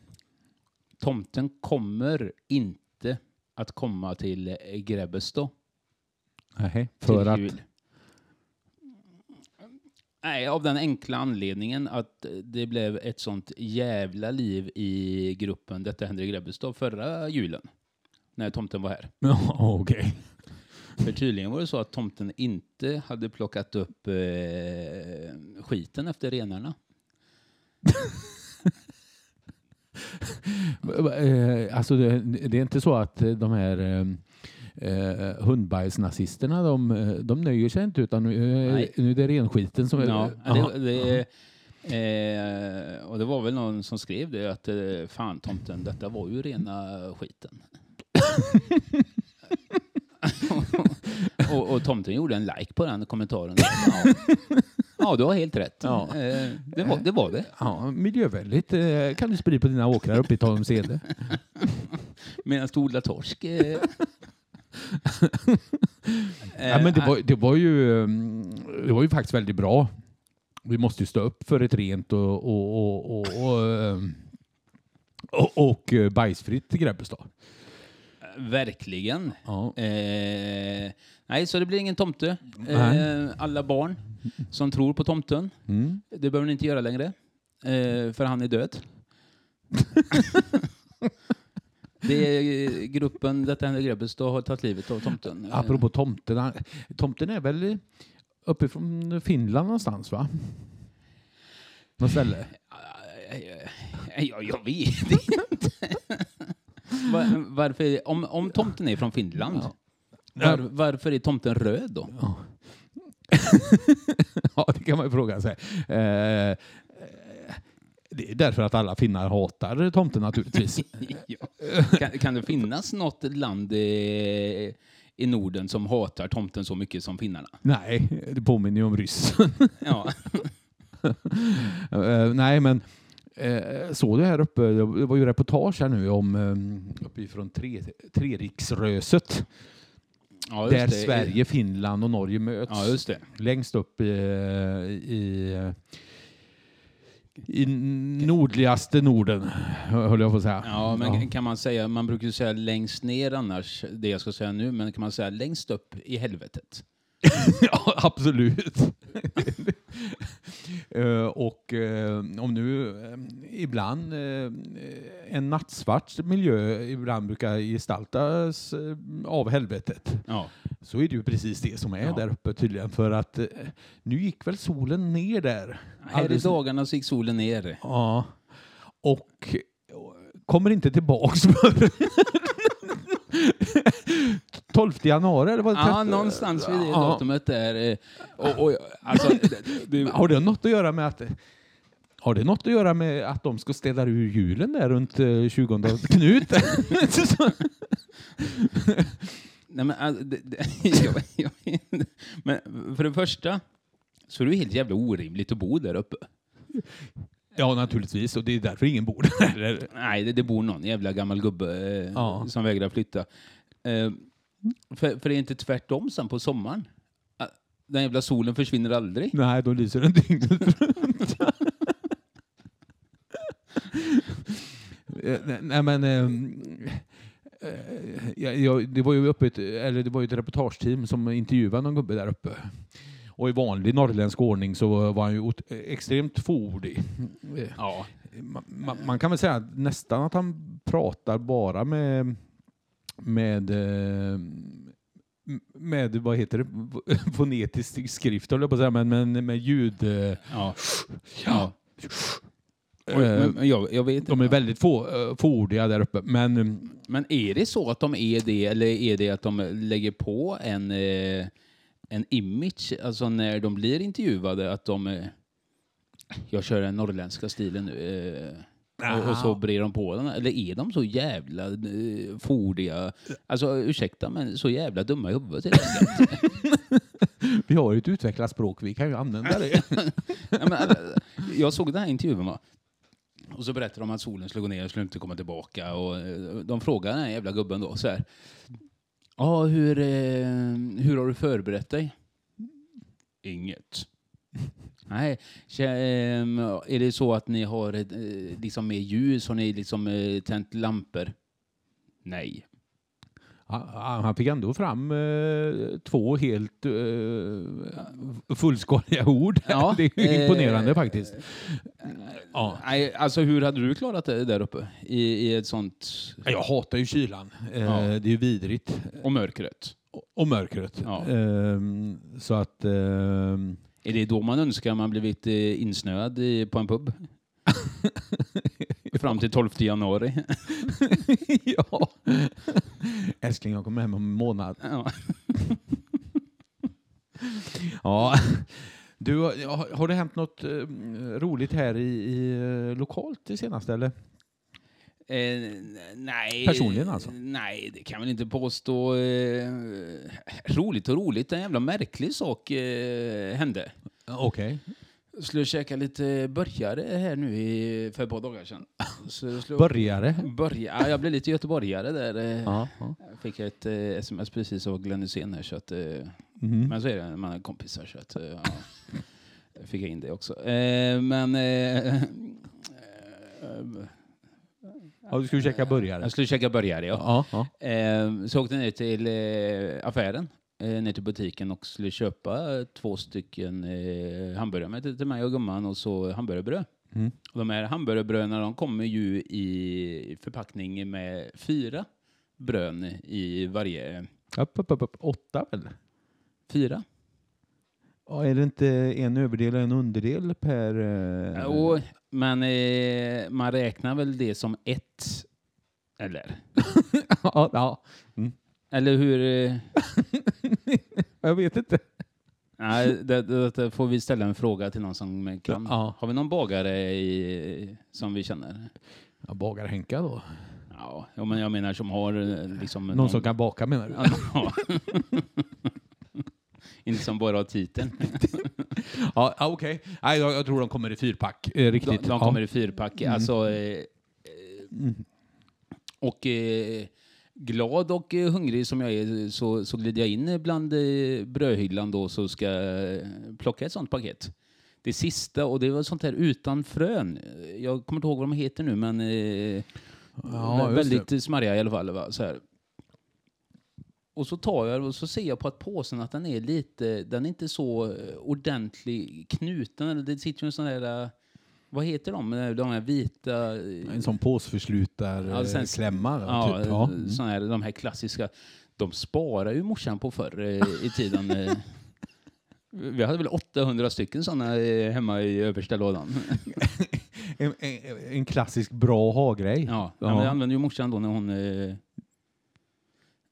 Tomten kommer inte att komma till Grebbestad Nej, till för att... jul. Nej, av den enkla anledningen att det blev ett sånt jävla liv i gruppen Detta händer i Grebbestad förra julen. När tomten var här. Ja, okej. För tydligen var det så att tomten inte hade plockat upp eh, skiten efter renarna. Eh, Alltså det, det är inte så att de här eh, eh, hundbajsnazisterna de, de nöjer sig inte utan nu, eh, Nej. nu är det renskiten som är... Ja, det, det, eh, och det var väl någon som skrev det att fan tomten, detta var ju rena skiten. och, och tomten gjorde en like på den kommentaren. Ja, ja du har helt rätt. Ja. Eh, det, var, det var det. Ja, miljövänligt eh, kan du sprida på dina åkrar uppe i Tanumshede. Medan du odlar torsk. Eh, ja, men det, var, det, var ju, mm, det var ju faktiskt väldigt bra. Vi måste ju stå upp för ett rent och, och, och, och, och, bajsfritt Grebbestad. Verkligen. Ja. Eh, nej, så det blir ingen tomte. Eh, alla barn som tror på tomten, Mm. det behöver ni inte göra längre. Eh, för han är död. det är gruppen Detta händer Grebbestad har tagit livet av tomten. Eh, Apropå tomten. Tomten är väl uppifrån Finland någonstans va? Något ställe? Eh, jag, jag vet inte. Var, varför, om, om tomten är från Finland, var, varför är tomten röd då? Ja. ja, det kan man ju fråga sig. Eh, det är därför att alla finnar hatar tomten naturligtvis. ja. kan, kan det finnas något land eh, i Norden som hatar tomten så mycket som finnarna? Nej, det påminner ju om ryssen. Ja. Eh, nej, men eh, såg du här uppe, det var ju reportage här nu om eh, uppifrån tre, Treriksröset. Ja, där det. Sverige, Finland och Norge möts. Ja. Längst upp i, i, i nordligaste Norden, höll jag på att säga. Ja, men kan man säga, man brukar ju säga längst ner annars, det jag ska säga nu, men kan man säga längst upp i helvetet? ja, absolut. Eh, och eh, om nu eh, ibland en nattsvart miljö ibland brukar gestaltas av helvetet Ja. så är det ju precis det som är Ja. där uppe tydligen för att nu gick väl solen ner där. Här i dagarna så gick solen ner. Ja. Och kommer inte tillbaks 12 januari eller vad det Ja, någonstans vid det Ja. datumet där. eh, Och, och, alltså, det, det, Har det något att göra med att har det något att göra med att de ska ställa ur julen där runt eh, 20 Knut? nej, men, alltså, det, det, jag, jag, men för det första så är det helt jävla orimligt att bo där uppe. ja, naturligtvis. Och det är därför ingen bor där. Nej, det, det bor någon jävla gammal gubbe eh, Ja. som vägrar flytta. Eh, för, för det är inte tvärtom sen på sommaren. Den jävla solen försvinner aldrig. Nej, då lyser den dygnet runt. Eh, nej, men... ehm, eh, ja, ja, det var ju uppe ett, eller det var ju ett reportageteam som intervjuade någon gubbe där uppe. Och i vanlig norrländsk ordning så var han ju extremt fåordig. Ja. Man, man, man kan väl säga nästan att han pratar bara med med eh, med, vad heter det, fonetisk skrift höll jag på att säga, men, men med ljud. eh, Ja. ja. Oj, eh, men, jag, jag vet de är väldigt få, fåordiga där uppe. Men Men är det så att de är det, eller är det att de lägger på en, en image, alltså när de blir intervjuade, att de... Jag kör den norrländska stilen nu. Eh, och, och så brer de på den. Eller är de så jävla eh, fordiga? Alltså ursäkta, men så jävla dumma i huvudet helt enkelt. vi har ju ett utvecklat språk, vi kan ju använda det. Men, alltså, jag såg den här intervjun va? Och så berättade de att solen gå ner och skulle inte komma tillbaka. Och eh, de frågade den här jävla gubben då så här. Ja, hur, eh, hur har du förberett dig? Inget. Nej, ehm, är det så att ni har eh, liksom mer ljus? Har ni liksom eh, tänt lampor? Nej. Han han fick ändå fram eh, två helt eh, fullskaliga ord. Ja, det är eh, imponerande faktiskt. Ja. Nej, alltså hur hade du klarat det där uppe? I, i ett sånt... Jag hatar ju kylan. Eh, Ja. Det är ju vidrigt. Och mörkret? Och- Och mörkret. Ja. Ehm, så att... Är det då man önskar man blivit eh, insnöad i, på en pub? Fram till 12 januari. ja. Älskling, jag kommer hem om en månad. ja. Ja. Du, har har det hänt något eh, roligt här i, i eh, lokalt det senaste eller? Eh, nej. Personligen alltså? Nej, det kan väl inte påstå. Eh, roligt och roligt. En jävla märklig sak eh, hände. Okej. Jag skulle käka lite burgare här nu i, för ett par dagar sedan. Så Börjare? Börja, ja, jag blev lite göteborgare där. eh. Ja. Jag fick ett eh, sms precis av Glenn Hysén här. Så att, eh, Mhm. Men så är det när man är kompisar. Så att, eh, ja, fick jag in det också. Eh, men... Ja, du skulle käka burgare? jag skulle käka burgare, ja. Ja. ja. Eh, så jag åkte ner till eh, affären, eh, ner till butiken och skulle köpa två stycken eh, hamburgare med till till mig och gumman och så hamburgerbröd. Mm. Och de här hamburgerbröden de kommer ju i förpackning med fyra brön i varje. Upp, upp, upp, upp. Åtta väl? Fyra? Ja, är det inte en överdel och en underdel per... Eh... Jo, men eh, man räknar väl det som ett, eller? ja, ja. Eller hur? Eh, Jag vet inte. nej, det, det, det får vi ställa en fråga till någon som kan. Ja. Har vi någon bagare i, som vi känner? Ja, Bagar-Henka då? Ja, ja, men jag menar som har eh, liksom... Någon som kan baka menar du? Ja. Inte som bara har titeln. Ja, ja, okej. Nej, jag, jag tror de kommer i fyrpack. Eh, De, riktigt. de kommer i fyrpack. Mm. Alltså, eh, eh, Mm. och eh, glad och eh, hungrig som jag är så, så glider jag in bland eh, brödhyllan då så ska jag plocka ett sånt paket. Det sista, och det var sånt här utan frön. Jag kommer inte ihåg vad de heter nu, men eh, Ja, väldigt smarriga i alla fall. Va? Så här. Och så tar jag och så ser jag på att påsen att den är lite, den är inte så eh, ordentlig knuten. Eller Det sitter ju en sån där, eh, vad heter de, Eh, de här vita... En sån påsförslutar Ja, sen-. Ja, typ. ja. sån här, de här klassiska. De sparar ju morsan på förr i tiden. Vi hade väl 800 stycken såna eh, hemma i översta lådan. En, en, en klassisk bra ha-grej. Ja, Ja. men det använde ju morsan då när hon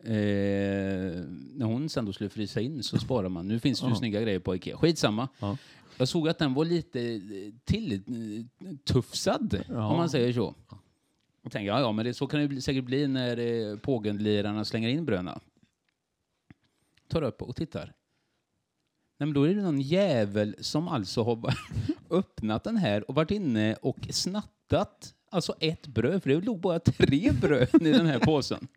eh, när hon sen då skulle frysa in så sparar man. Nu finns det ju Ja. snygga grejer på Ikea. Skitsamma. Ja. Jag såg att den var lite eh, till eh, Ja. om man säger så. Och tänkte, ja, ja, men det, så kan det säkert bli när eh, pågenlirarna slänger in bröna. Tar upp och tittar. Nej, men då är det någon jävel som alltså har öppnat den här och varit inne och snattat alltså ett bröd, för det låg bara tre bröd i den här påsen.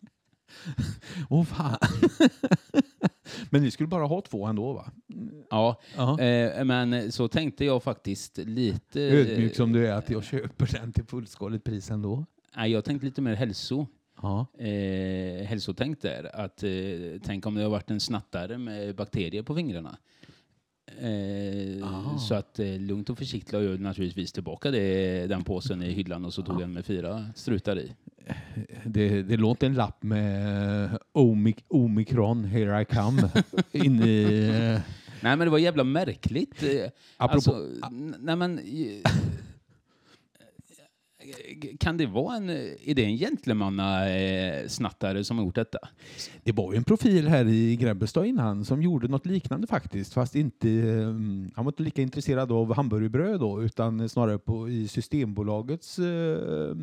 Åh fan. Men ni skulle bara ha två ändå va? Ja, Ja. eh, men så tänkte jag faktiskt lite... Ödmjuk som du är att jag köper den till fullskaligt pris ändå. Nej, jag tänkte lite mer hälso. Ja. Eh, hälsotänk där. Att, eh, tänk om det har varit en snattare med bakterier på fingrarna. Eh. Så att eh, lugnt och försiktigt la jag naturligtvis tillbaka det, den påsen i hyllan och så tog jag med fyra strutar i. Det, det låter en lapp med Omic Omicron, here I come. in i, eh, Nej men det var jävla märkligt. Eh, apropå, Alltså, nej men... Kan det vara en... Är det en gentlemannasnattare som har gjort detta? Det var ju en profil här i Grebbestad innan som gjorde något liknande faktiskt, fast inte, um, han var inte lika intresserad av hamburgerbröd då, utan snarare på, i Systembolagets uh,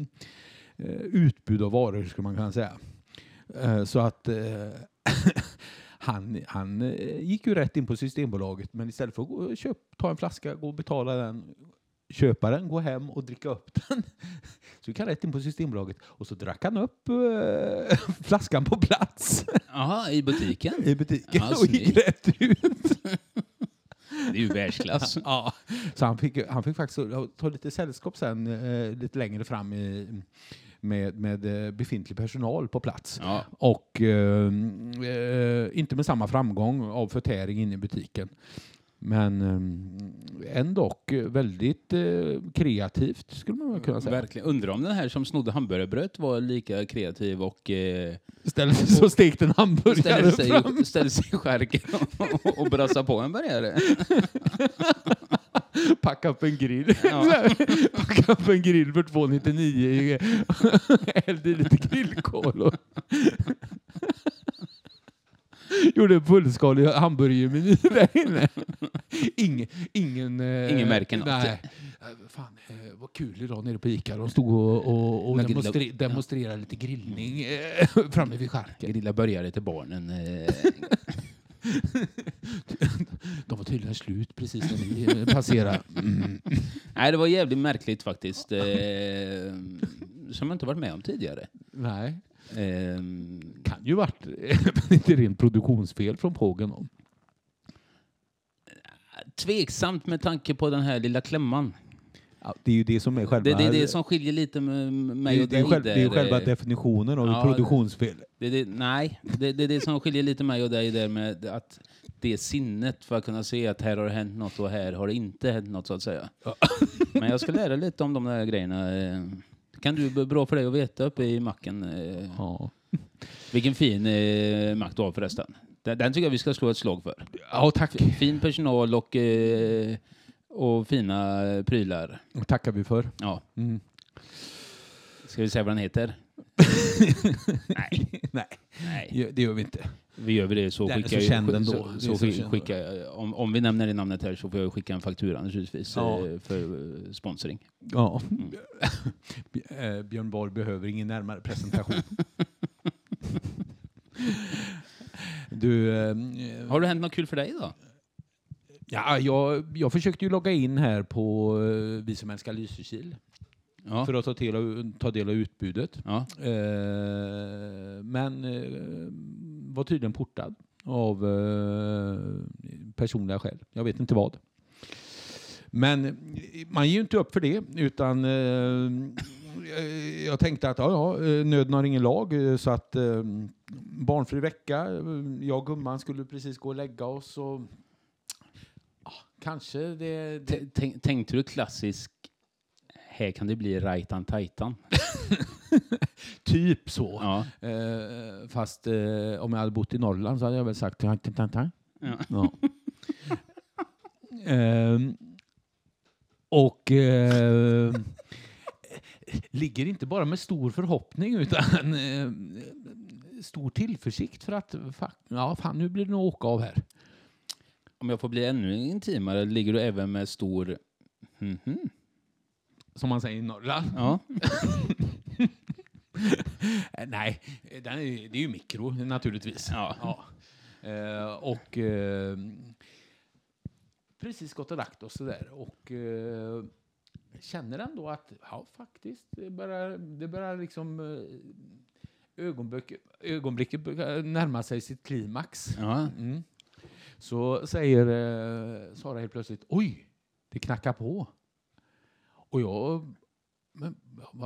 utbud av varor, skulle man kunna säga. Uh, så att han, han gick ju rätt in på Systembolaget, men istället för att gå köp, ta en flaska, gå och betala den, köpa den, gå hem och dricka upp den. Så gick han rätt in på Systembolaget och så drack han upp eh, flaskan på plats Jaha, i butiken? i butiken Ja, och gick rätt ut. Det är ju världsklass. Ja. Så han fick, han fick faktiskt ta lite sällskap sen eh, lite längre fram i, med, med eh, befintlig personal på plats. Ja. Och eh, eh, inte med samma framgång av förtäring inne i butiken. Men eh, ändå väldigt eh, kreativt skulle man kunna säga. Verkligen. Undrar om den här som snodde hamburgerbröd var lika kreativ och eh, Ställde sig så stekte en hamburgare ställde sig, fram. ställde sig i skärken och, och brassade på en burgare. Packa upp en grill. Ja. Packa upp en grill för 299. Hällde i lite grillkol. Gjorde en fullskalig hamburgermeny där inne. Ingen, ingen, eh, Ingen märker något. Nej. Eh, Fan, eh, vad kul idag nere på Ica. De stod och, och, och demonstre, demonstrerade lite grillning framme vid skärken. Grilla burgare till barnen. De var tydligen slut precis när vi passerade. Mm. nej, det var jävligt märkligt faktiskt. Som jag inte varit med om tidigare. Nej. Eh, kan ju varit inte rent produktionsfel från Pågen. om. tveksamt med tanke på den här lilla klämman. Ja, det är ju det som är själva... Det, det är det som skiljer lite med mig och det, är dig. själv, det är där. själva definitionen av Ja, produktionsfel. Det, det, nej, det, det är det som skiljer lite mig och dig där med att det sinnet för att kunna se att här har det hänt något och här har det inte hänt något så att säga. Ja. Men jag ska lära lite om de där grejerna. eh. Kan du bra för dig att veta uppe i macken. eh, Ja. Vilken fin eh, mack du har förresten. Den, den tycker jag vi ska slå ett slag för. ja, tack. Fin personal och, eh, och fina prylar. Det tackar vi för. Ja. Mm. Ska vi säga vad den heter? Nej. Nej, Nej. Det gör vi inte. Vi gör väl det så Den är skickar så känd ändå. Så, Det är så, så känd. skicka, om, om vi nämner det namnet här så får jag skicka en faktura naturligtvis Ja. eh, för eh, sponsring. Ja. Eh, Björn Borg behöver ingen närmare presentation. du, eh, Har det hänt något kul för dig då? ja, jag, jag försökte ju logga in här på eh, Vi som älskar Lysekil Ja. för att ta del av, ta del av utbudet. ja. Eh, men eh, var tydligen portad av eh, personliga skäl. Jag vet inte vad. Men eh, man ger ju inte upp för det, utan eh, jag tänkte att ja, ja, eh, nöden har ingen lag, eh, så att eh, barnfri vecka, eh, jag och gumman skulle precis gå och lägga oss och kanske det, det Tänkte du klassisk här kan det bli rajtan tajtan? typ så. Ja. Eh, fast eh, om jag hade bott i Norrland så hade jag väl sagt ta, ta, ta, ta. Ja. Ja. Ehm, och eh, ligger inte bara med stor förhoppning utan eh, stor tillförsikt för att fa- ja, fan, nu blir det nog åka av här. Om jag får bli ännu intimare, ligger du även med stor... Mhm. Som man säger i Norrland. Ja. Eh, Nej, den är, det är ju mikro naturligtvis. Ja. Eh, och eh, precis gått och lagt oss sådär. Och eh, känner ändå att, ja faktiskt, det börjar, det börjar liksom eh, ögonblick, ögonblicket börjar närma sig sitt klimax. ja. Mm. Så säger eh, Sara helt plötsligt, oj, det knackar på. Och jag, men,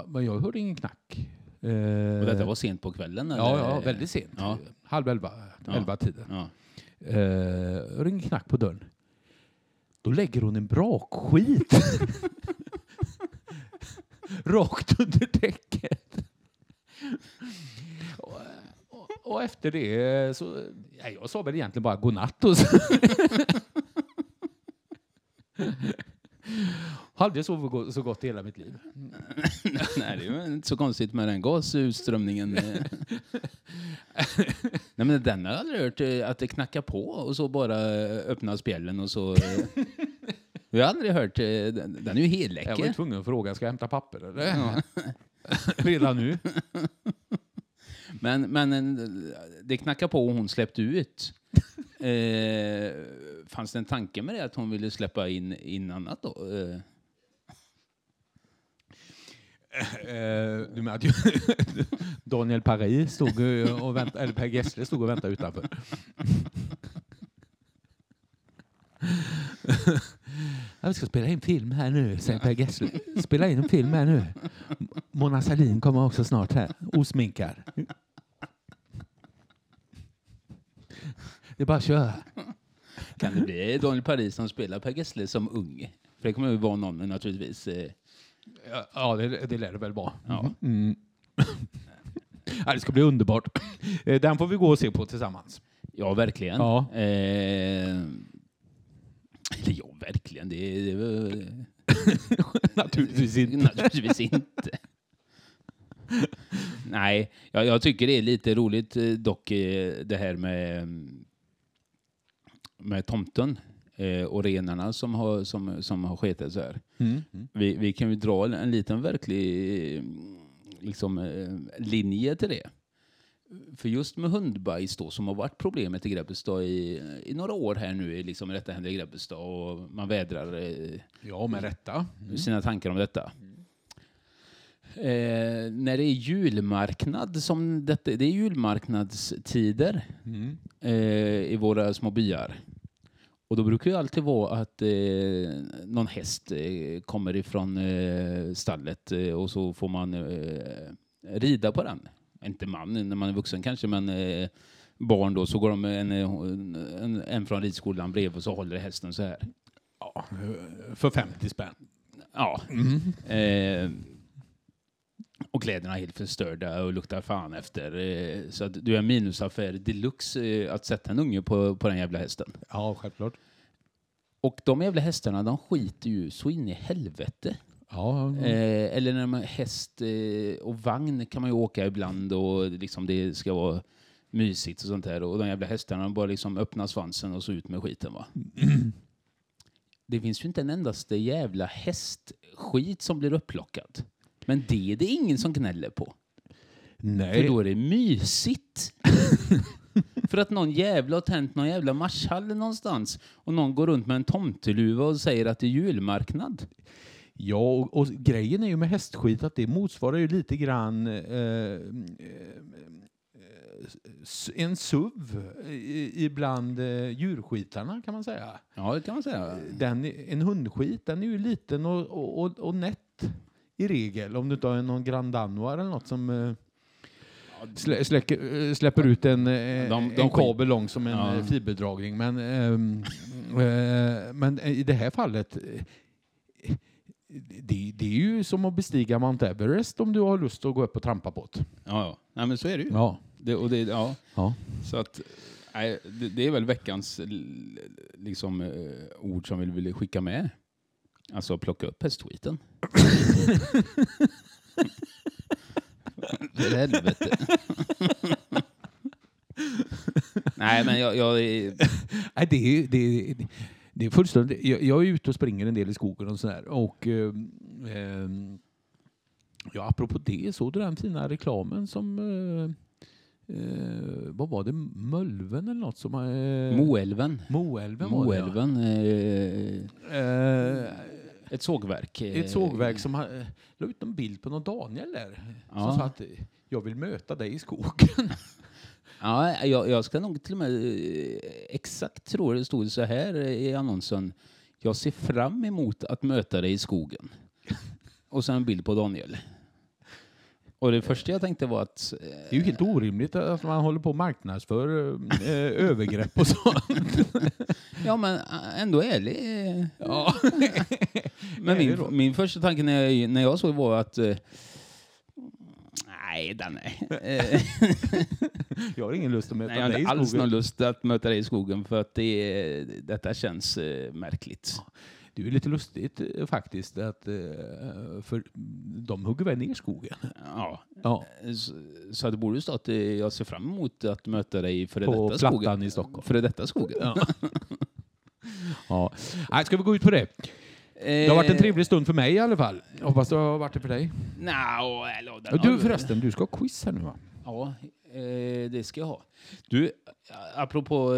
men jag hörde ingen knack. Eh, Och detta var sent på kvällen? Eller? Ja, ja, väldigt sent. Ja. Halv elva, Ja. elva tiden. Ja. Eh, ringer knack på dörren. då lägger hon en brakskit rakt under däcket. Och, och, och efter det så... Ja, jag sa väl egentligen bara godnatt. Och så. Har aldrig sovit så gott i hela mitt liv. Nej, det är inte så konstigt med den gasutströmningen. Nej, men den har jag aldrig hört, eh, att det knackar på och så bara öppnar spjällen och så... eh. Jag har aldrig hört, eh, den är ju Jag var ju helläcker. tvungen att fråga, ska jag hämta papper eller? Ja. Redan nu? Men, men eh, det knackar på och hon släppte ut. Eh, fanns det en tanke med det att hon ville släppa in, in annat då? Eh, Eh, eh, du menar att Daniel Paris stod och väntade, eller Per Gessle stod och väntade utanför. Vi ska spela in film här nu, säger Per Gessle. Spela in en film här nu. Mona Sahlin kommer också snart här, osminkad. Det är bara att köra. kan det bli Daniel Paris som spelar Per Gessle som ung? För det kommer ju vara någon naturligtvis. Eh, Ja, det, det lär det väl vara. Ja. Mm. ja, det ska bli underbart. Eh, Den får vi gå och se på tillsammans. ja, verkligen. Ja. Eh, eller ja, verkligen. Det, det, Naturligtvis inte. Naturligtvis inte. Nej, jag, jag tycker det är lite roligt eh, dock eh, det här med, med tomten eh, och renarna som har, som, som har sketat så här. Mm. Vi, vi kan ju dra en, en liten verklig eh, liksom, eh, linje till det. För just med hundbajs då, som har varit problemet i Grebbestad i, i några år här nu, liksom detta händer i Grebbestad och man vädrar eh, Ja, med rätta. sina tankar om detta. Eh, när det är julmarknad, som detta, det är julmarknadstider Mm. eh, i våra små byar. Och då brukar det alltid vara att eh, någon häst eh, kommer ifrån eh, stallet eh, och så får man eh, rida på den. Inte man när man är vuxen kanske, men eh, barn då så går de med en, en, en från ridskolan bredvid och så håller hästen så här. Ja, för 50 spänn. Ja. Mm. Och kläderna är helt förstörda och luktar fan efter. Eh, så att du är minusaffär deluxe eh, att sätta en unge på, på den jävla hästen. Ja, självklart. Och de jävla hästarna, de skiter ju så in i helvete. Ja, Eh, eller när man häst eh, och vagn kan man ju åka ibland och liksom det ska vara mysigt och sånt där. Och de jävla hästarna bara liksom öppnar svansen och så ut med skiten va. Det finns ju inte en endaste jävla hästskit som blir upplockad. Men det är det ingen som gnäller på. För nej. då är det mysigt. För att någon jävla har tänt någon jävla marschhall någonstans och någon går runt med en tomteluva och säger att det är julmarknad. Ja, och, och grejen är ju med hästskit att det motsvarar ju lite grann eh, eh, s- en SUV ibland eh, djurskitarna kan man säga. Ja, det kan man säga. Den, en hundskit den är ju liten och, och, och, och nätt i regel om du inte har någon Grand Danois eller något som eh, slä, släcker, eh, släpper ut en, eh, De- de en kabel lång som en Ja. fiberdragning. Men, ehm, eh, men i det här fallet det, det är ju som att bestiga Mount Everest om du har lust att gå upp och trampa på det. Ja, ja. Nej, men så är det ju. Ja. Det, och det, ja. ja. Så att, nej, det, det är väl veckans liksom, ord som vi vill skicka med. Alltså plocka upp hästskiten. För helvete. nej, men jag... jag Nej, det, är, det, är, det är fullständigt... Jag, jag är ute och springer en del i skogen och sådär. Och, eh, ja, apropå det, såg du den fina reklamen som... Eh, eh, vad var det? Mölven eller något? Som, eh, Moälven. Moälven var det, ja. Moälven. Eh, Eh, ett sågverk. eh, ett sågverk som ha- eh, la ut en bild på någon Daniel där. Ja. Som sa att eh, jag vill möta dig i skogen. Ja, jag, jag ska nog till och med eh, exakt tror det stod så här i annonsen. Jag ser fram emot att möta dig i skogen. Och sen en bild på Daniel. Och det första jag tänkte var att... eh, Det är ju helt orimligt att man håller på och marknadsför eh, övergrepp och sånt. Ja, men eh, ändå ärlig. eh. Ja. Men min, min första tanke när jag, när jag såg var att... eh, Nej, den är... Jag har ingen lust att möta Nej, jag har dig i inte alls skogen. någon lust att möta dig i skogen för att det, detta känns eh, märkligt. Det är ju lite lustigt eh, faktiskt att eh, för de hugger väl ner skogen. Ja, Ja, så, så det borde stått eh, jag ser fram emot att möta dig i före på detta Plattan skogen. i Stockholm. Före detta skogen. Ja. ja. Nej, ska vi gå ut på det? Det har varit en trevlig stund för mig i alla fall. Hoppas det har varit det för dig. Nja, eller, du förresten, du ska ha quiz här nu va? Ja, det ska jag ha. Du, apropå...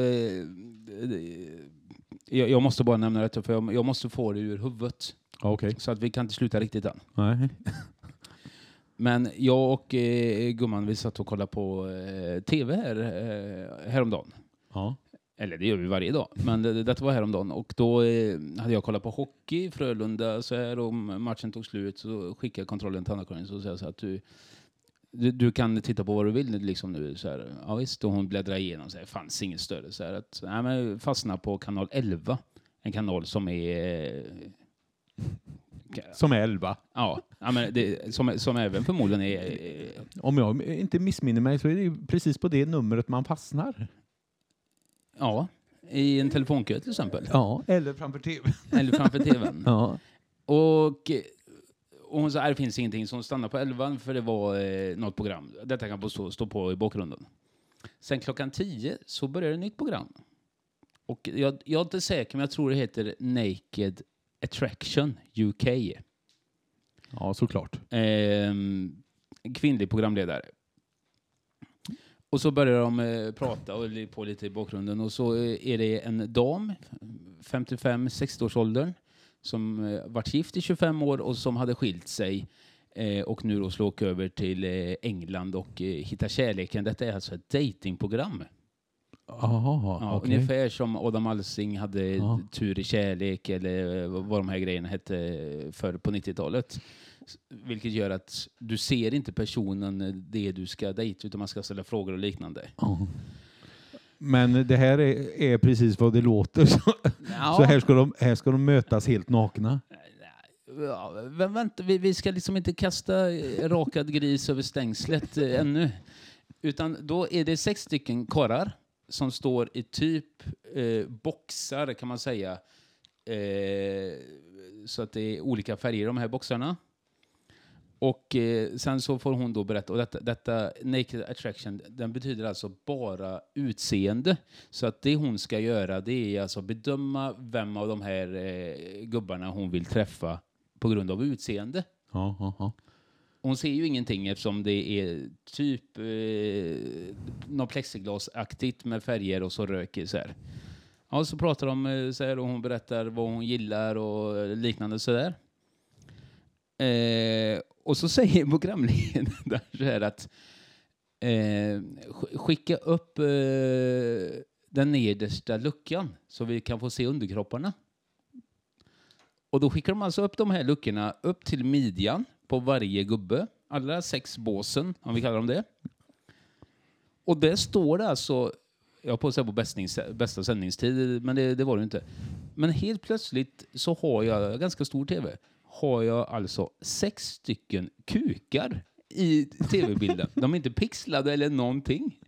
Jag, jag måste bara nämna detta, för jag, jag måste få det ur huvudet. Okej. Så att vi kan inte sluta riktigt än. Nej. Men jag och eh, gumman vi satt och kollade på eh, tv här eh, häromdagen. Ja. Eller det gör vi varje dag, men det, detta var häromdagen. Och då eh, hade jag kollat på hockey, Frölunda, så här, och matchen tog slut så skickade jag kontrollen till Anna-Karin och sa att du, du, du kan titta på vad du vill liksom nu. Så här, ja visst, och hon bläddrade igenom så här, fanns inget större. Så här, att, nej, men fastna på kanal 11, en kanal som är... Eh, Som är elva. ja, ja, men det, som, som även förmodligen är... Eh, Om jag inte missminner mig så är det precis på det numret man fastnar. ja, i en telefonkö till exempel. Ja, eller framför tv. Eller framför tvn. Ja. Och, och hon sa att det finns ingenting som stannar på 11 för det var eh, något program. Detta kan stå, stå på i bakgrunden. Sen klockan 10 så börjar ett nytt program. Och jag, jag är inte säker, men jag tror det heter Naked Attraction UK. ja, såklart. Ehm, kvinnlig programledare. Och så börjar de eh, prata och på lite i bakgrunden och så eh, är det en dam, 55-60 års åldern, som eh, varit gift i 25 år och som hade skilt sig eh, och nu då slår åka över till eh, England och eh, hitta kärleken. Detta är alltså ett datingprogram. Jaha, Ja, okej. Ungefär som Adam Alsing hade Ja. tur i kärlek eller vad de här grejerna hette förr på 90-talet. S- Vilket gör att du ser inte personen eh, det du ska dejta utan man ska ställa frågor och liknande. Ja. Men det här är, är precis vad det låter. Så, Ja. så här, ska de, här ska de mötas helt nakna. Ja, vä- vänta, vi, vi ska liksom inte kasta rakad gris över stängslet eh, ännu. Utan då är det sex stycken karlar som står i typ eh, boxar kan man säga. Eh, så att det är olika färger i de här boxarna. Och eh, sen så får hon då berätta, och detta, detta naked attraction, den betyder alltså bara utseende. Så att det hon ska göra det är alltså bedöma vem av de här eh, gubbarna hon vill träffa på grund av utseende. Ja, ja, ja. Hon ser ju ingenting eftersom det är typ eh, något plexiglasaktigt med färger och så röker så här. Ja, så pratar de eh, så här och hon berättar vad hon gillar och liknande så där. Eh, och så säger programledaren så här att eh, skicka upp eh, den nedersta luckan så vi kan få se underkropparna. Och då skickar de alltså upp de här luckorna upp till midjan på varje gubbe. Alla sex båsen, om vi kallar dem det. Och där står det alltså, jag på att säga på bästnings, bästa sändningstid, men det, det var det inte. Men helt plötsligt så har jag, ganska stor tv, har jag alltså sex stycken kukar i tv-bilden. De är inte pixlade eller någonting.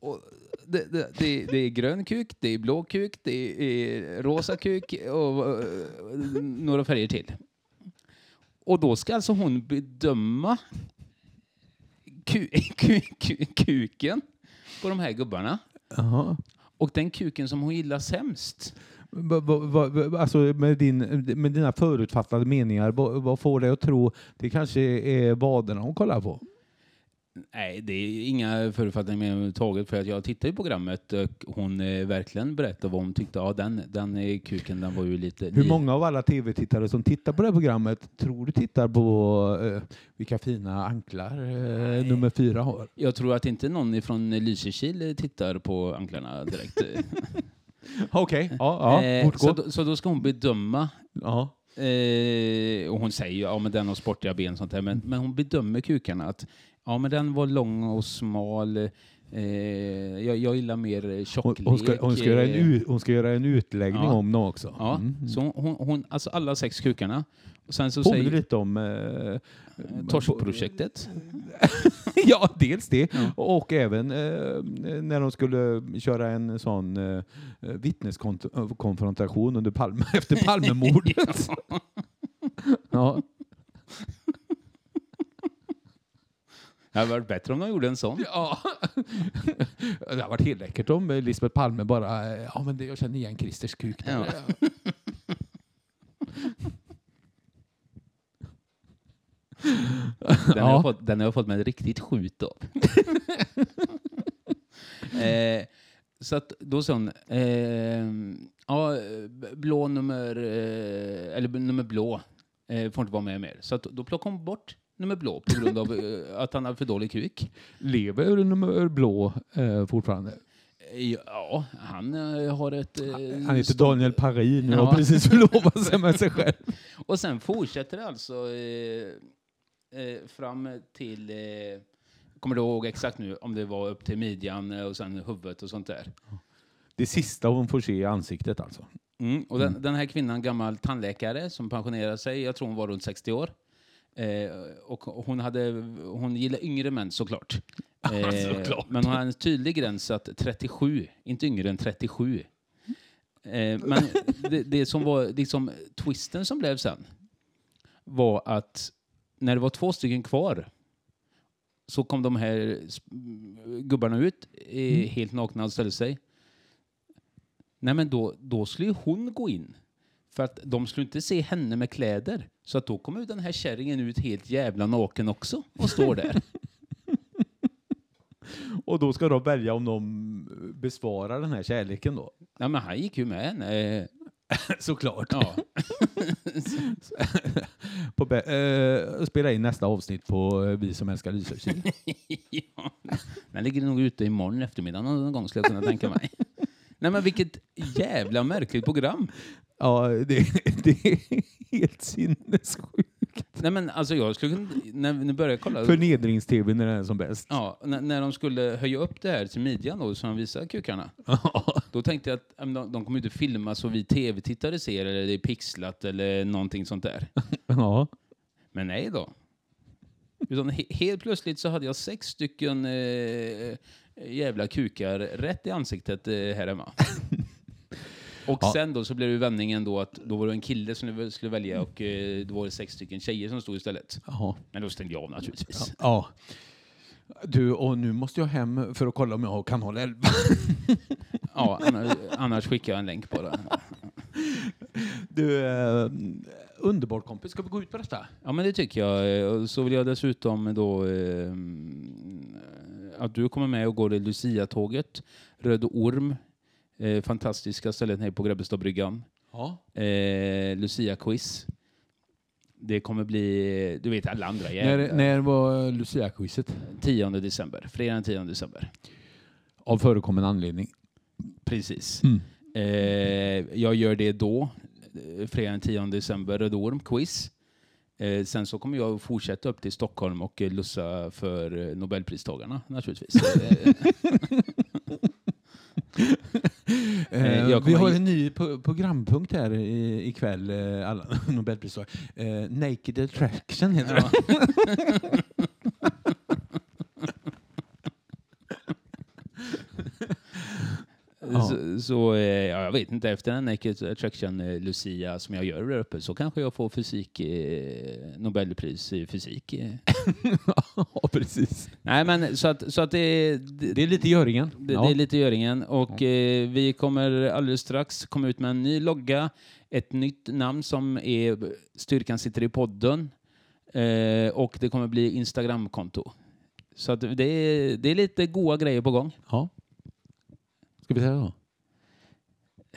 Och det, det, det, det är grön kuk, det är blå kuk, det är rosa kuk och några färger till. Och då ska alltså hon bedöma ku, ku, ku, kuken på de här gubbarna. Jaha. Och den kuken som hon gillar sämst. Alltså med, din, med dina förutfattade meningar, vad, får dig att tro det kanske är vaderna hon kollar på? Nej, det är inga förutfattningar med överhuvudtaget för att jag tittade i programmet och hon eh, verkligen berättade vad hon tyckte. Ja, den, den eh, kuken den var ju lite... Hur många av alla tv-tittare som tittar på det här programmet tror du tittar på eh, vilka fina anklar eh, nummer fyra har? Jag tror att inte någon från Lysekil tittar på anklarna direkt. Okej, ja, ja, Eh, så, då, så då ska hon bedöma ja. Eh, och hon säger ja men den har sportiga ben och sånt där. Men, men hon bedömer kukarna att ja men den var lång och smal. Eh, jag, jag gillar mer tjocklek. hon, ska, hon, ska göra en, eh, hon ska göra en utläggning Ja. om dem också. Ja, Mm. så hon, hon, alltså alla sex kukarna. Och sen så Påminner säger lite om... Eh, Torskprojektet. ja, dels det. Ja. Och även eh, när de skulle köra en sån eh, vittneskonfrontation under Palme, efter Palmemordet. ja. Det hade varit bättre om de gjorde en sån. Ja. det hade varit helt läckert om Lisbeth Palme bara, eh, ja men det, jag känner igen Christers kuk. där." Ja. Den, har Ja. jag fått, den har jag fått med riktigt skjut av. eh, så att då sa hon, eh, ja, blå nummer, eh, eller nummer blå eh, får inte vara med mer. Så att då plockade hon bort nummer blå på grund av eh, att han har för dålig kuk. Lever nummer blå eh, fortfarande? Eh, Ja, han har ett... eh, Han heter stort- Daniel Paris nu och Ja. har precis förlovat sig med sig själv. Och sen fortsätter det alltså eh, eh, fram till... Eh, kommer du ihåg exakt nu om det var upp till midjan eh, och sen huvudet och sånt där? Det sista hon får se i ansiktet alltså. Mm. Och den, den här kvinnan, gammal tandläkare som pensionerade sig, jag tror hon var runt 60 år. Eh, och hon, hade, hon gillar yngre män såklart. Eh, Såklart. Men hon har en tydlig gräns att 37, inte yngre än 37. Eh, men det, det som var liksom twisten som blev sen var att när det var två stycken kvar så kom de här gubbarna ut eh, helt nakna och ställde sig. Nej men då, då skulle ju hon gå in. För att de skulle inte se henne med kläder. Så att då kommer ju den här kärringen ut helt jävla naken också och står där. Och då ska de välja om de besvarar den här kärleken då. Nej men han gick ju med henne. Såklart. Ja. på eh, spela in nästa avsnitt på eh, Vi som älskar Lysekil. ja. Den ligger nog ute imorgon eftermiddag någon gång skulle jag kunna tänka mig. Nej men vilket jävla märkligt program. ja, det, det är helt sinnessjukt. Nej men alltså jag skulle när vi började kolla. Förnedrings-tv när den är som bäst. Ja, när, när de skulle höja upp det här till midjan då, så de visade kukarna. Då tänkte jag att men de, de kommer inte filma så vi tv-tittare ser, eller det är pixlat eller någonting sånt där. ja. Men nej då. Utan he, helt plötsligt så hade jag sex stycken eh, jävla kukar rätt i ansiktet eh, här hemma. Och Ja. sen då så blev det vändningen då att då var det en kille som du skulle välja och eh, då var det sex stycken tjejer som stod istället. Ja. Men då stängde jag av naturligtvis. ja. Du, och nu måste jag hem för att kolla om jag har kanal 11. Ja, annars, annars skickar jag en länk bara. Du, eh, underbart kompis. Ska vi gå ut på detta? Ja, men det tycker jag. Så vill jag dessutom då eh, att du kommer med och går det Lucia-tåget. Röd Orm. Eh, fantastiska stället nere på Grebbestadbryggan. Ja. Eh, Lucia-quiz. Det kommer bli, du vet alla andra När, jävla. när var Lucia-quizet? 10 december. Fredag den 10 december. Av förekommen anledning. Precis. Mm. Eh, jag gör det då. eh, Fredag den 10 december, Röd Orm, quiz. Eh, sen så kommer jag fortsätta upp till Stockholm och eh, lussa för eh, Nobelpristagarna naturligtvis. Eh, Eh, jag vi har en ny programpunkt här i, ikväll, eh, alla Nobelpristagare. Eh, Naked Attraction heter det. ja. Ja. Så, så eh, ja, jag vet inte, efter den Naked Attraction eh, Lucia som jag gör där uppe så kanske jag får fysik, eh, Nobelpris i fysik. Ja, precis. Nej men så att, så att det, det, Det är lite Göringen. Det, ja. det är lite Göringen och eh, vi kommer alldeles strax komma ut med en ny logga, ett nytt namn som är Styrkan sitter i podden eh, och det kommer bli Instagramkonto. Så att det, är, det är lite goa grejer på gång. ja. Ska vi säga så?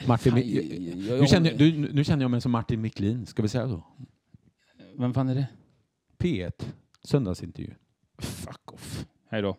Martin, Fan, jag- jag- nu, känner, du, nu känner jag mig som Martin Miklin. Ska vi säga så? Vem fan är det? P1, söndagsintervju. Fuck off. Hej då.